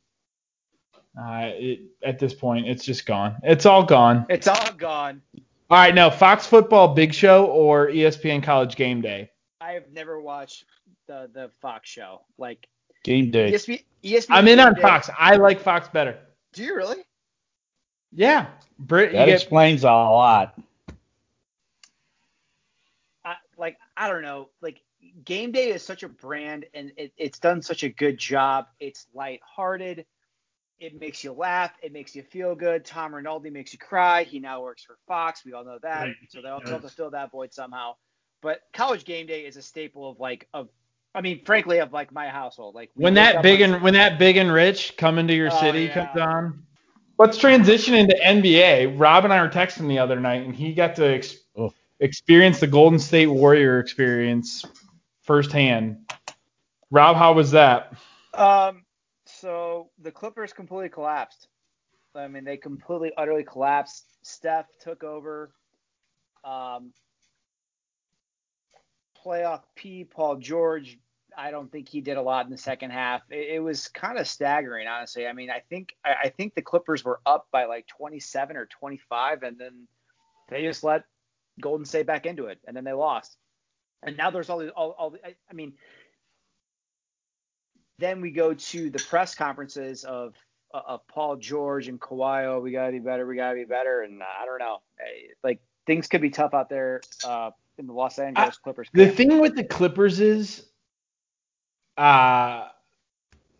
Uh, it, at this point, it's just gone. It's all gone. It's all gone. All right, now Fox Football Big Show or ESPN College Game Day. I have never watched the the Fox show. Like Game day. ESPN. ESPN I'm in on Day- Fox. I like Fox better. Do you really? Yeah, Brit, That get explains a lot. I, like I don't know. Like Game Day is such a brand, and it, it's done such a good job. It's lighthearted. It makes you laugh. It makes you feel good. Tom Rinaldi makes you cry. He now works for Fox. We all know that. Right. So they'll, they'll have to fill that void somehow. But College Game Day is a staple of like of, I mean, frankly, of like my household. Like when that big and when that big and rich come into your Oh, city yeah. comes on. Let's transition into NBA. Rob and I were texting the other night, and he got to ex- experience the Golden State Warrior experience firsthand. Rob, how was that? Um, so the Clippers completely collapsed. I mean, they completely, utterly collapsed. Steph took over. Um, playoff P, Paul George. I don't think he did a lot in the second half. It, it was kind of staggering, honestly. I mean, I think I, I think the Clippers were up by like 27 or 25, and then they just let Golden State back into it, and then they lost. And now there's all these, all, all I, I mean, then we go to the press conferences of of Paul George and Kawhi. Oh, we gotta be better. We gotta be better. And uh, I don't know, like things could be tough out there uh, in the Los Angeles Clippers. The thing with the Clippers is, uh,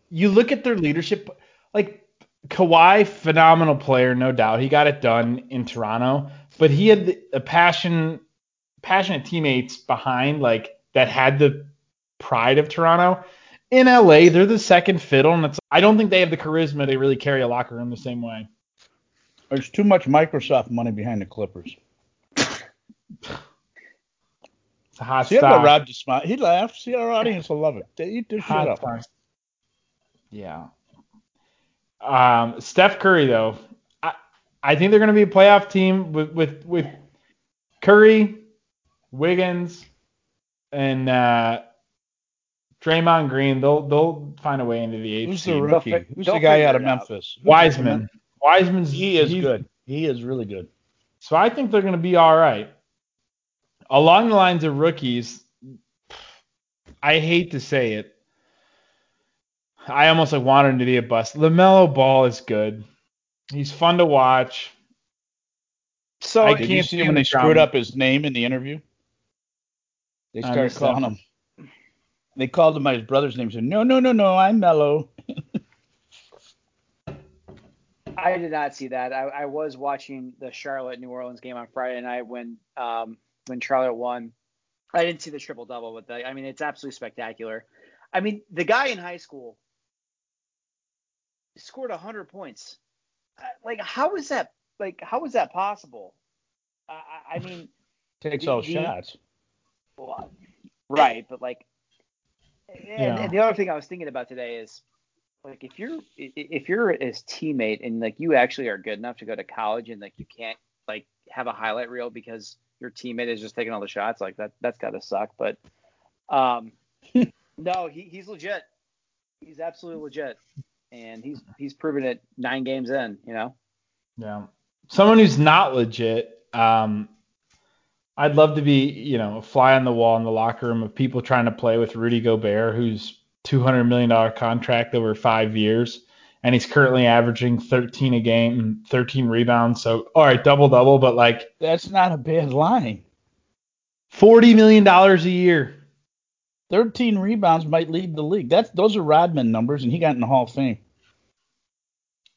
you look at their leadership, like Kawhi, phenomenal player, no doubt. He got it done in Toronto, but he had a passion, passionate teammates behind, like that had the pride of Toronto. In LA, they're the second fiddle, and it's I don't think they have the charisma to really carry a locker room the same way. There's too much Microsoft money behind the Clippers. <laughs> It's a hot See how stock. Rob just smile. He laughs. See, our audience will love it. They eat this shit Hot up. stock. Yeah. Um, Steph Curry though, I I think they're going to be a playoff team with with with Curry, Wiggins, and uh, Draymond Green. They'll they'll find a way into the eighth Who's the seed. rookie? They'll Who's they'll the guy out of it out. Memphis? Who's Wiseman. Wiseman's He is good. He is really good. So I think they're going to be all right. Along the lines of rookies, I hate to say it. I almost like wanted him to be a bust. LaMelo Ball is good. He's fun to watch. So I Did can't you see stand when the they screwed drama. up his name in the interview? They started missed that calling him. They called him by his brother's name. Said, "No, no, no, no, I'm Mello." <laughs> I did not see that. I, I was watching the Charlotte New Orleans game on Friday night when um when Charlotte won. I didn't see the triple double, but the, I mean it's absolutely spectacular. I mean the guy in high school scored 100 points. Uh, Like how is that? Like how is that possible? I, I- I <sighs> mean, Takes The- all the- shots. well, right, but like, and, Yeah. and the other thing I was thinking about today is like if you're if you're his teammate and like you actually are good enough to go to college and like you can't like have a highlight reel because your teammate is just taking all the shots like that that's gotta suck but um <laughs> no he, he's legit he's absolutely legit and he's he's proven it nine games in you know Yeah. Someone who's not legit. Um, I'd love to be, you know, a fly on the wall in the locker room of people trying to play with Rudy Gobert, who's $200 million contract over five years, and he's currently averaging 13 a game, and 13 rebounds. So, all right, double double, but like That's not a bad line. $40 million a year. 13 rebounds might lead the league. That's those are Rodman numbers, and he got in the Hall of Fame.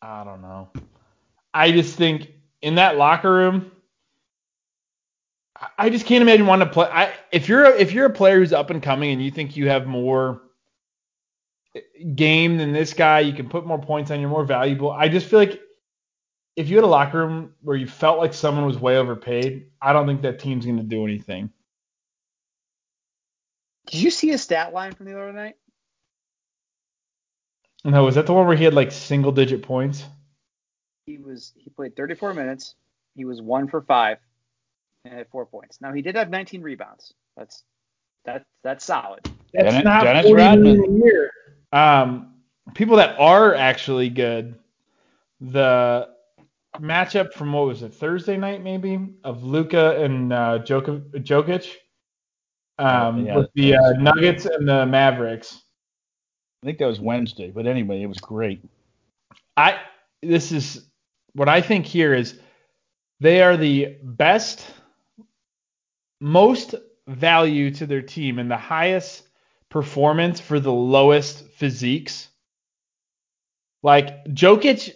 I don't know. I just think in that locker room, I- I just can't imagine wanting to play. I, if you're a, if you're a player who's up and coming and you think you have more game than this guy, you can put more points on, you're more valuable. I just feel like if you had a locker room where you felt like someone was way overpaid, I don't think that team's going to do anything. did you see his stat line from the other night No, was that the one where he had like single digit points? he was he played 34 minutes. He was one for five and had four points. Now he did have 19 rebounds. That's that's that's solid. That's Dennis- not Dennis 40 Rodman. Million a year. Um, people that are actually good, the matchup from what was it Thursday night maybe of Luka and uh, Jok- Jokic, um, Yeah, with the uh, Nuggets and the Mavericks. I think that was Wednesday, but anyway, it was great. I this is what I think here is they are the best, most value to their team and the highest performance for the lowest physiques. Like Jokic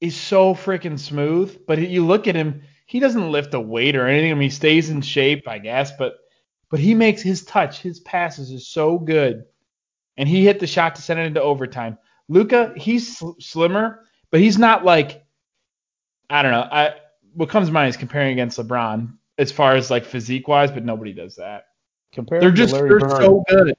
is so freaking smooth, but you look at him, he doesn't lift a weight or anything. I mean, he stays in shape, I guess, but but he makes his touch, his passes is so good, and he hit the shot to send it into overtime. Luka, he's sl- slimmer, but he's not like I don't know. I what comes to mind is comparing against LeBron as far as like physique wise, but nobody does that. Compared They're just they're Bird. so good.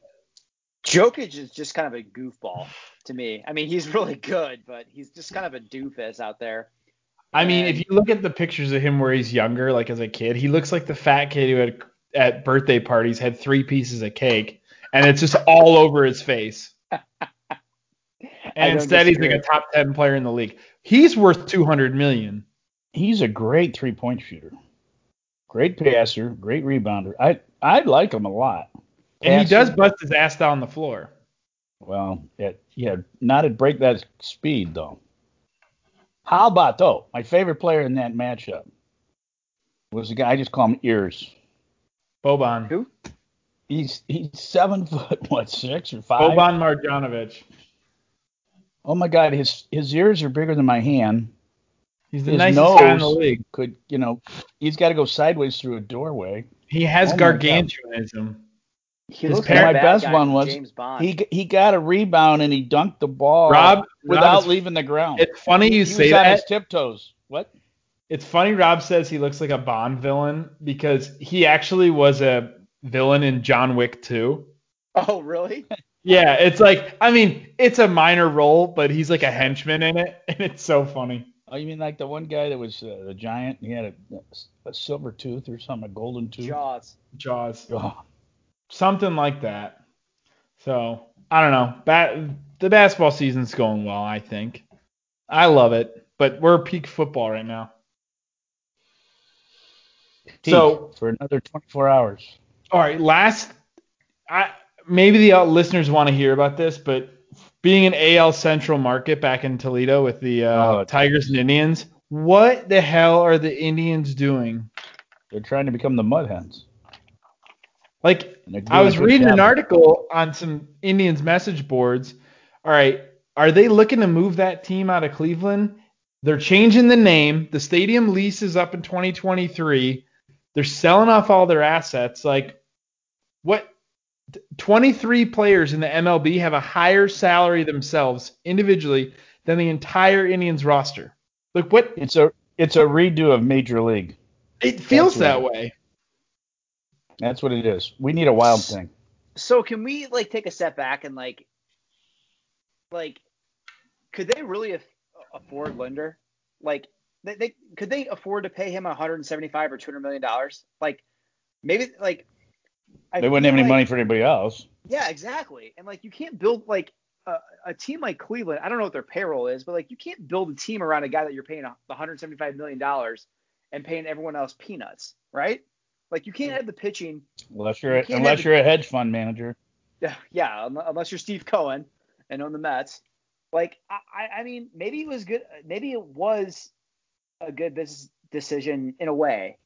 Jokic is just kind of a goofball to me. I mean, he's really good, but he's just kind of a doofus out there. I mean, if you look at the pictures of him where he's younger, like as a kid, he looks like the fat kid who had at birthday parties had three pieces of cake, and it's just all over his face. <laughs> And instead, he's like a top ten player in the league. He's worth two hundred million. He's a great three point shooter. Great passer, great rebounder. I I like him a lot. And he does bust his ass down the floor. Well, at, yeah, not at break that speed though. How about though? My favorite player in that matchup was the guy I just call him ears. Boban. Who? He's he's seven <laughs> foot what six or five? Boban Marjanovic. Oh my God, his his ears are bigger than my hand. He's the His nicest guy in the league. Could you know? He's got to go sideways through a doorway. He has Oh my God. gargantuanism. He His parent- like my best one was James Bond. He he got a rebound and he dunked the ball Rob, Rob, without it's- leaving the ground. It's funny you he say was on his tiptoes. What? It's funny Rob says he looks like a Bond villain because he actually was a villain in John Wick 2. oh, really? <laughs> Yeah, it's like I mean, it's a minor role, but he's like a henchman in it, <laughs> and it's so funny. Oh, you mean like the one guy that was uh, the giant? He had a, a silver tooth or something, a golden tooth. Jaws. Jaws, Oh, something like that. So I don't know. Ba- the basketball season's going well, I think. I love it, but we're peak football right now. So for another 24 hours. All right, last. I maybe the uh, listeners want to hear about this, but being an AL Central market back in Toledo with the uh, Oh, Tigers and Indians, What the hell are the Indians doing? They're trying to become the Mud Hens. Like I was reading an article on some Indians message boards. All right, are they looking to move that team out of Cleveland? They're changing the name. The stadium lease is up in 2023. They're selling off all their assets. Like what 23 players in the MLB have a higher salary themselves individually than the entire Indians roster. Like what It's a it's a redo of Major League. it feels That's that right. way. That's what it is. We need a wild thing. So can we like take a step back and like, like, could they really aff- afford Lindor? Like, they, they could they afford to pay him 175 or 200 million dollars? Like, maybe like. I They wouldn't have any like- money for anybody else. Yeah, exactly. And like, you can't build like a, a team like Cleveland. I don't know what their payroll is, but like, you can't build a team around a guy that you're paying 175 million dollars and paying everyone else peanuts, right? Like, you can't have the pitching Unless you're You can't unless you're a hedge fund manager. Yeah, yeah, unless you're Steve Cohen and own the Mets. Like, I, I- mean, maybe it was good. Maybe it was a good business decision in a way.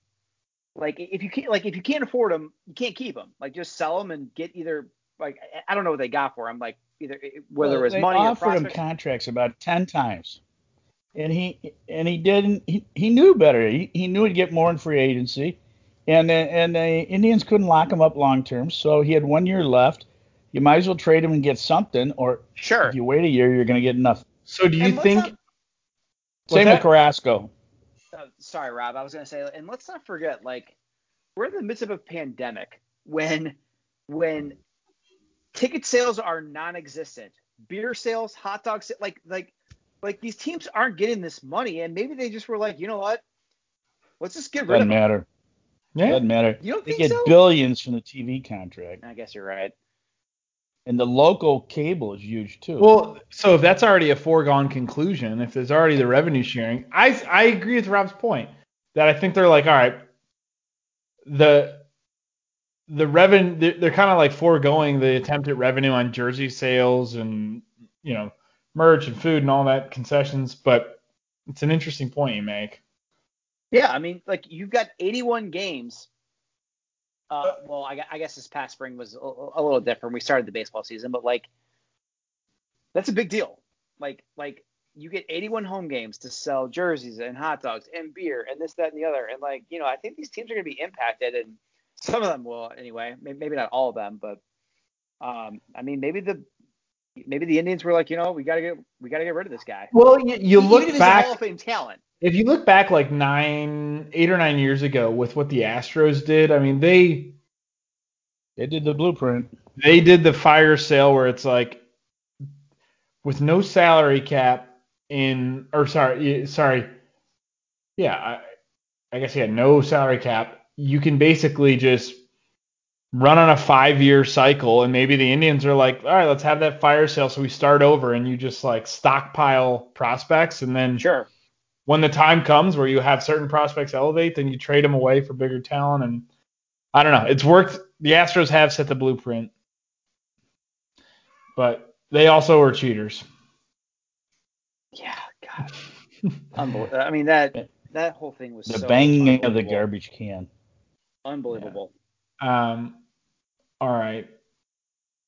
Like, if you can't, like, if you can't afford them, you can't keep them. Like, just sell them and get either, like, I- don't know what they got for him. Like, either whether it was they money or offered him contracts about ten times, and he and he didn't. He, he knew better. He, he knew he'd get more in free agency, and the, and the Indians couldn't lock him up long term. So he had one year left. You might as well trade him and get something, or Sure. if you wait a year, you're going to get nothing. So do you And think not- Same with Carrasco. uh, sorry, Rob. I was gonna say, and let's not forget, like, we're in the midst of a pandemic when when ticket sales are non-existent, beer sales, hot dogs, like like like these teams aren't getting this money, and maybe they just were like, you know what? Let's just get rid Doesn't of them. matter. Yeah? Doesn't matter. You don't They think get so? billions from the TV contract, I guess you're right. and the local cable is huge too. Well, so if that's already a foregone conclusion, if there's already the revenue sharing, I I agree with Rob's point that I think they're like, all right, the the revenue they're, they're kind of like foregoing the attempt at revenue on jersey sales and you know merch and food and all that concessions, but it's an interesting point you make. Yeah, I mean, like you've got 81 games. Uh, well, I, I guess this past spring was a, a little different. We started the baseball season, but like that's a big deal. Like, like you get 81 home games to sell jerseys and hot dogs and beer and this, that, and the other. And like, you know, I think these teams are going to be impacted, and some of them will anyway. May- Maybe not all of them, but um, I mean, maybe the maybe the Indians were like, you know, we gotta get we gotta get rid of this guy. Well, you, you look a back Hall of Fame talent. If you look back like nine, eight or nine years ago with what the Astros did, I mean they they did the blueprint. they did the fire sale where it's like with no salary cap in or sorry sorry yeah I, I guess yeah no salary cap you can basically just run on a five year cycle and maybe the Indians are like all right let's have that fire sale so we start over and you just like stockpile prospects and then Sure. When the time comes where you have certain prospects elevate, then you trade them away for bigger talent. And I don't know. It's worked. The Astros have set the blueprint, but they also are cheaters. Yeah, God. <laughs> Unbelievable. I mean that that whole thing was The so banging of the garbage can. Unbelievable. Um, all right.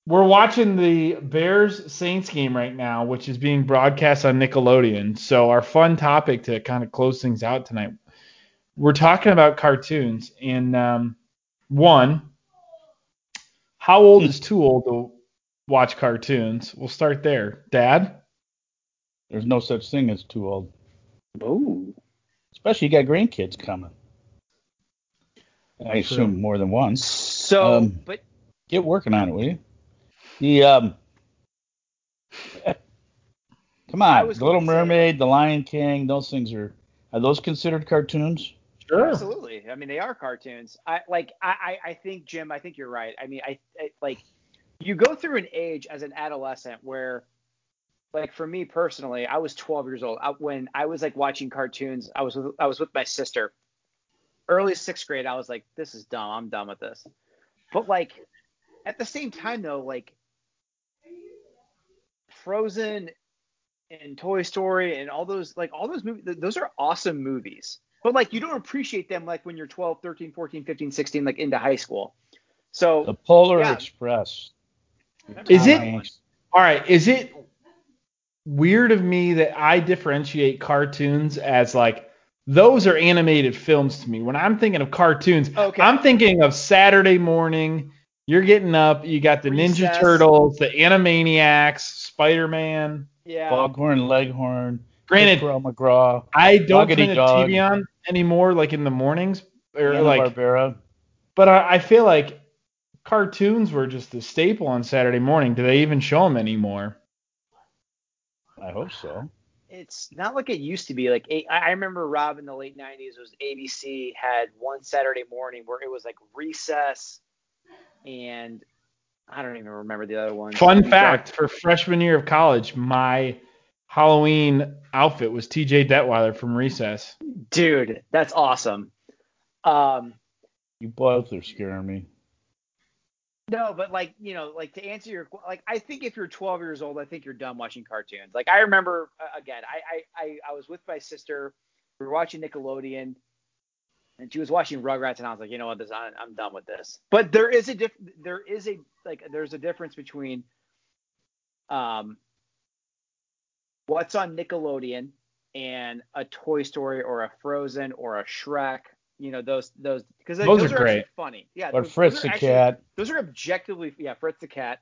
We're watching the Bears Saints game right now, which is being broadcast on Nickelodeon. So our fun topic to kind of close things out tonight, we're talking about cartoons. And um, one, how old is too old to watch cartoons? We'll start there. Dad. There's no such thing as too old. Ooh. Especially you got grandkids coming. I assume more than one. So, Um, but Get working on it, will you? The um, <laughs> come on, The Little going say, Mermaid, The Lion King, those things are are those considered cartoons? Sure. Absolutely. I mean, they are cartoons. I like. I, I I think Jim. I think you're right. I mean, I, I like. You go through an age as an adolescent where, like, for me personally, I was 12 years old I, when I was like watching cartoons. I was with, I was with my sister. Early sixth grade, I was like, this is dumb. I'm done with this. But like, at the same time though, like, Frozen and Toy Story and all those like all those movies those are awesome movies. But like you don't appreciate them like when you're 12, 13, 14, 15, 16 like into high school. So The Polar Yeah. Express. Is it Hanks. all right? Is it weird of me that I differentiate cartoons as like those are animated films to me? When I'm thinking of cartoons, Okay. I'm thinking of Saturday morning. You're getting up. You got the Ninja Turtles, the Animaniacs, Spider Man. yeah. Foghorn Leghorn. Granted, Earl McGraw. I don't Doggity turn the Dog. TV on anymore, like in the mornings, or Hanna like. Barbera. But I, I feel like cartoons were just a staple on Saturday morning. Do they even show them anymore? I hope so. it's not like it used to be. Like I remember Rob in the late '90s was ABC had one Saturday morning where it was like recess, and I don't even remember the other one. Fun fact for freshman year of college, my Halloween outfit was TJ Detweiler from Recess. dude, that's awesome. Um, You both are scaring me. no, but like you know, like to answer your like, I think if you're 12 years old, I think you're done watching cartoons. Like I remember uh, again, I I I, I was with my sister, we were watching Nickelodeon. And she was watching Rugrats, and I was like, you know what, this I'm, I'm done with this. But there is a diff, there is a like, there's a difference between, um, what's on Nickelodeon and a Toy Story or a Frozen or a Shrek. You know those those because Those those, are are, great. funny. Yeah, Or those- Fritz those the actually- Cat. Those are objectively yeah, Fritz the Cat.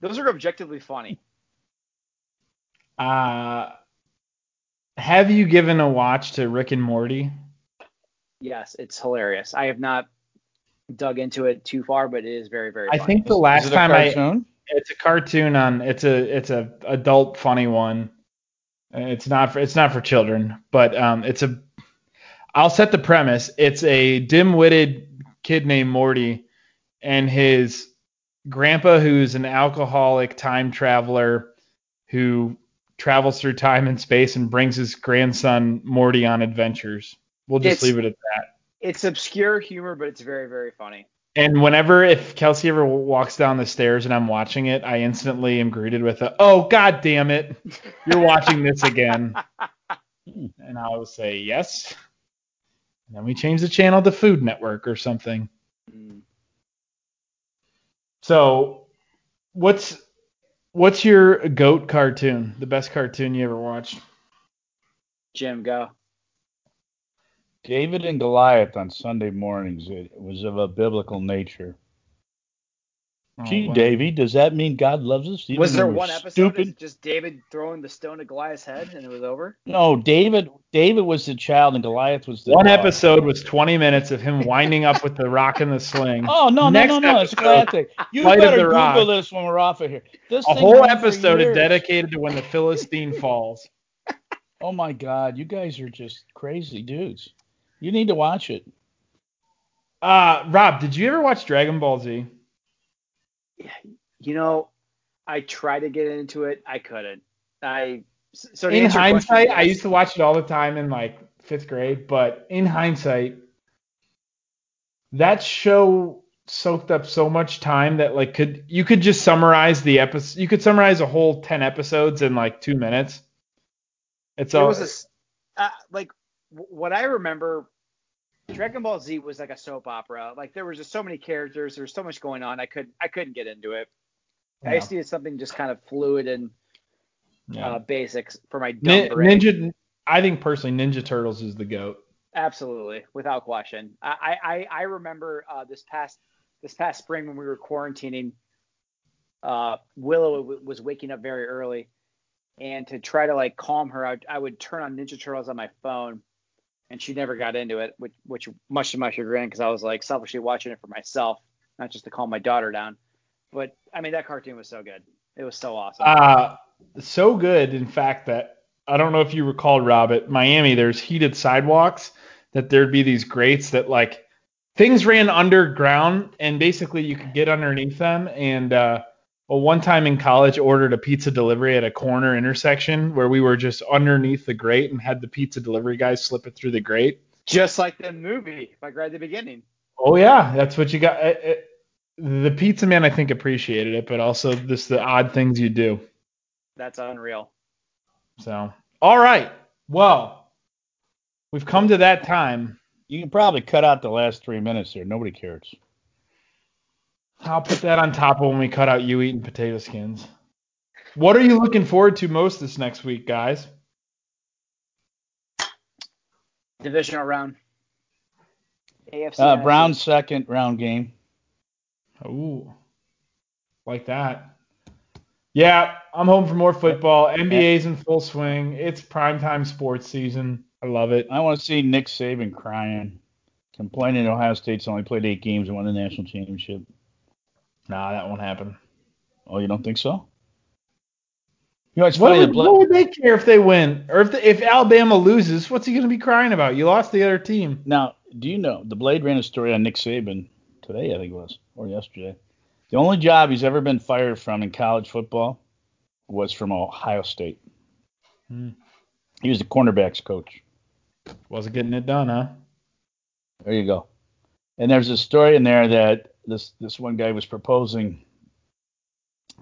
Those are objectively funny. Uh, have you given a watch to Rick and Morty? Yes, it's hilarious. I have not dug into it too far, but it is very very. I think the Is last it a time I it's a cartoon on it's a it's a adult funny one. It's not for it's not for children, but um it's a I'll set the premise. It's a dim-witted kid named Morty and his grandpa who's an alcoholic time traveler who travels through time and space and brings his grandson Morty on adventures. We'll just It's- leave it at that. it's obscure humor, but it's very very funny. And whenever if Kelsey ever walks down the stairs and I'm watching it, I instantly am greeted with a "Oh God damn it, you're watching this again," <laughs> and I will say yes. And then we change the channel to Food Network or something. Mm. So, what's what's your goat cartoon? The best cartoon you ever watched? Jim, go. David and Goliath on Sunday mornings. It was of a biblical nature. Oh, Gee, wow. Davey, does that mean God loves us? even Was there when one episode Stupid. of just David throwing the stone at Goliath's head and it was over? No, David. David was the child and Goliath was the One dog. episode was 20 minutes of him winding up with the rock and the sling. Oh no, no, Next no, no! It's episode, classic. You Flight better the Google Rock. this when we're off of here. This A thing whole episode is dedicated to when the Philistine falls. <laughs> Oh my God, you guys are just crazy dudes. You need to watch it. Uh, Rob, did you ever watch Dragon Ball Z? You know, I tried to get into it, I couldn't. I so in answer your question, hindsight, I used to watch it all the time in like fifth grade, but in hindsight, that show soaked up so much time that like could you could just summarize the episode. You could summarize a whole ten episodes in like two minutes. It's It all was a s- uh, like w- what I remember. Dragon Ball Z was like a soap opera. Like there was just so many characters. There was so much going on. I couldn't I couldn't get into it. I Yeah. just needed something just kind of fluid and yeah. uh, basics for my dumb Nin- brain. Ninja. I think personally, Ninja Turtles is the goat. Absolutely, without question. I I, I remember uh, this past this past spring when we were quarantining. Uh, Willow w- was waking up very early, and to try to like calm her, I, I would turn on Ninja Turtles on my phone, and she never got into it, which which much to my chagrin, because I was like selfishly watching it for myself, not just to calm my daughter down. But I mean, that cartoon was so good. It was so awesome. Uh, so good, in fact, that I don't know if you recall, Rob, at Miami, there's heated sidewalks that there'd be these grates that like things ran underground and basically you could get underneath them. And uh, well, one time in college, ordered a pizza delivery at a corner intersection where we were just underneath the grate and had the pizza delivery guys slip it through the grate. just like the movie, like right at the beginning. Oh yeah, that's what you got. It, it, the pizza man, I think, appreciated it, but also just the odd things you do. That's unreal. So, all right. Well, we've come to that time. You can probably cut out the last three minutes here. Nobody cares. I'll put that on top of when we cut out you eating potato skins. What are you looking forward to most this next week, guys? Divisional round. AFC. Uh, NFC. Brown's second round game. Ooh, like that. Yeah, I'm home for more football. NBA's in full swing. It's primetime sports season. I love it. I want to see Nick Saban crying, complaining Ohio State's only played eight games and won the national championship. Nah, that won't happen. Oh, you don't think so? You know, it's What funny. would, what would they care if they win, or if the, if Alabama loses? What's he gonna be crying about? You lost the other team. Now, do you know the Blade ran a story on Nick Saban today? I think it was, or yesterday. The only job he's ever been fired from in college football was from Ohio State. Hmm. He was the cornerbacks coach. Wasn't getting it done, huh? There you go. And there's a story in there that this this one guy was proposing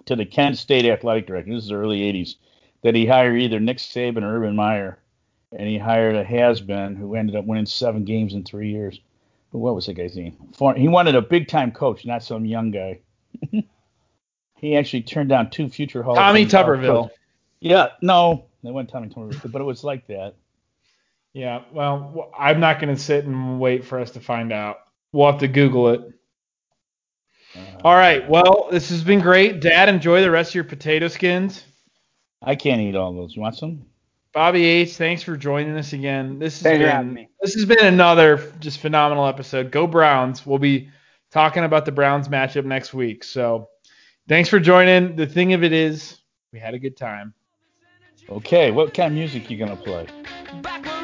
to the Kent State athletic director. This is the early '80s. That he hire either Nick Saban or Urban Meyer, and he hired a has-been who ended up winning seven games in three years. But what was that guy's name? He wanted a big-time coach, not some young guy. <laughs> he actually turned down two future Hall of Tommy college uh, Tuberville. Yeah, no, they went Tommy Tuberville, but it was like that. Yeah. Well, I'm not gonna sit and wait for us to find out. We'll have to Google it. Uh, All right. Well, this has been great. Dad, enjoy the rest of your potato skins. I can't eat all those. You want some? Bobby H, thanks for joining us again. This has Thanks been me. this has been another just phenomenal episode. Go Browns. We'll be talking about the Browns matchup next week. So thanks for joining. The thing of it is, we had a good time. Okay, what kind of music you gonna play? Back when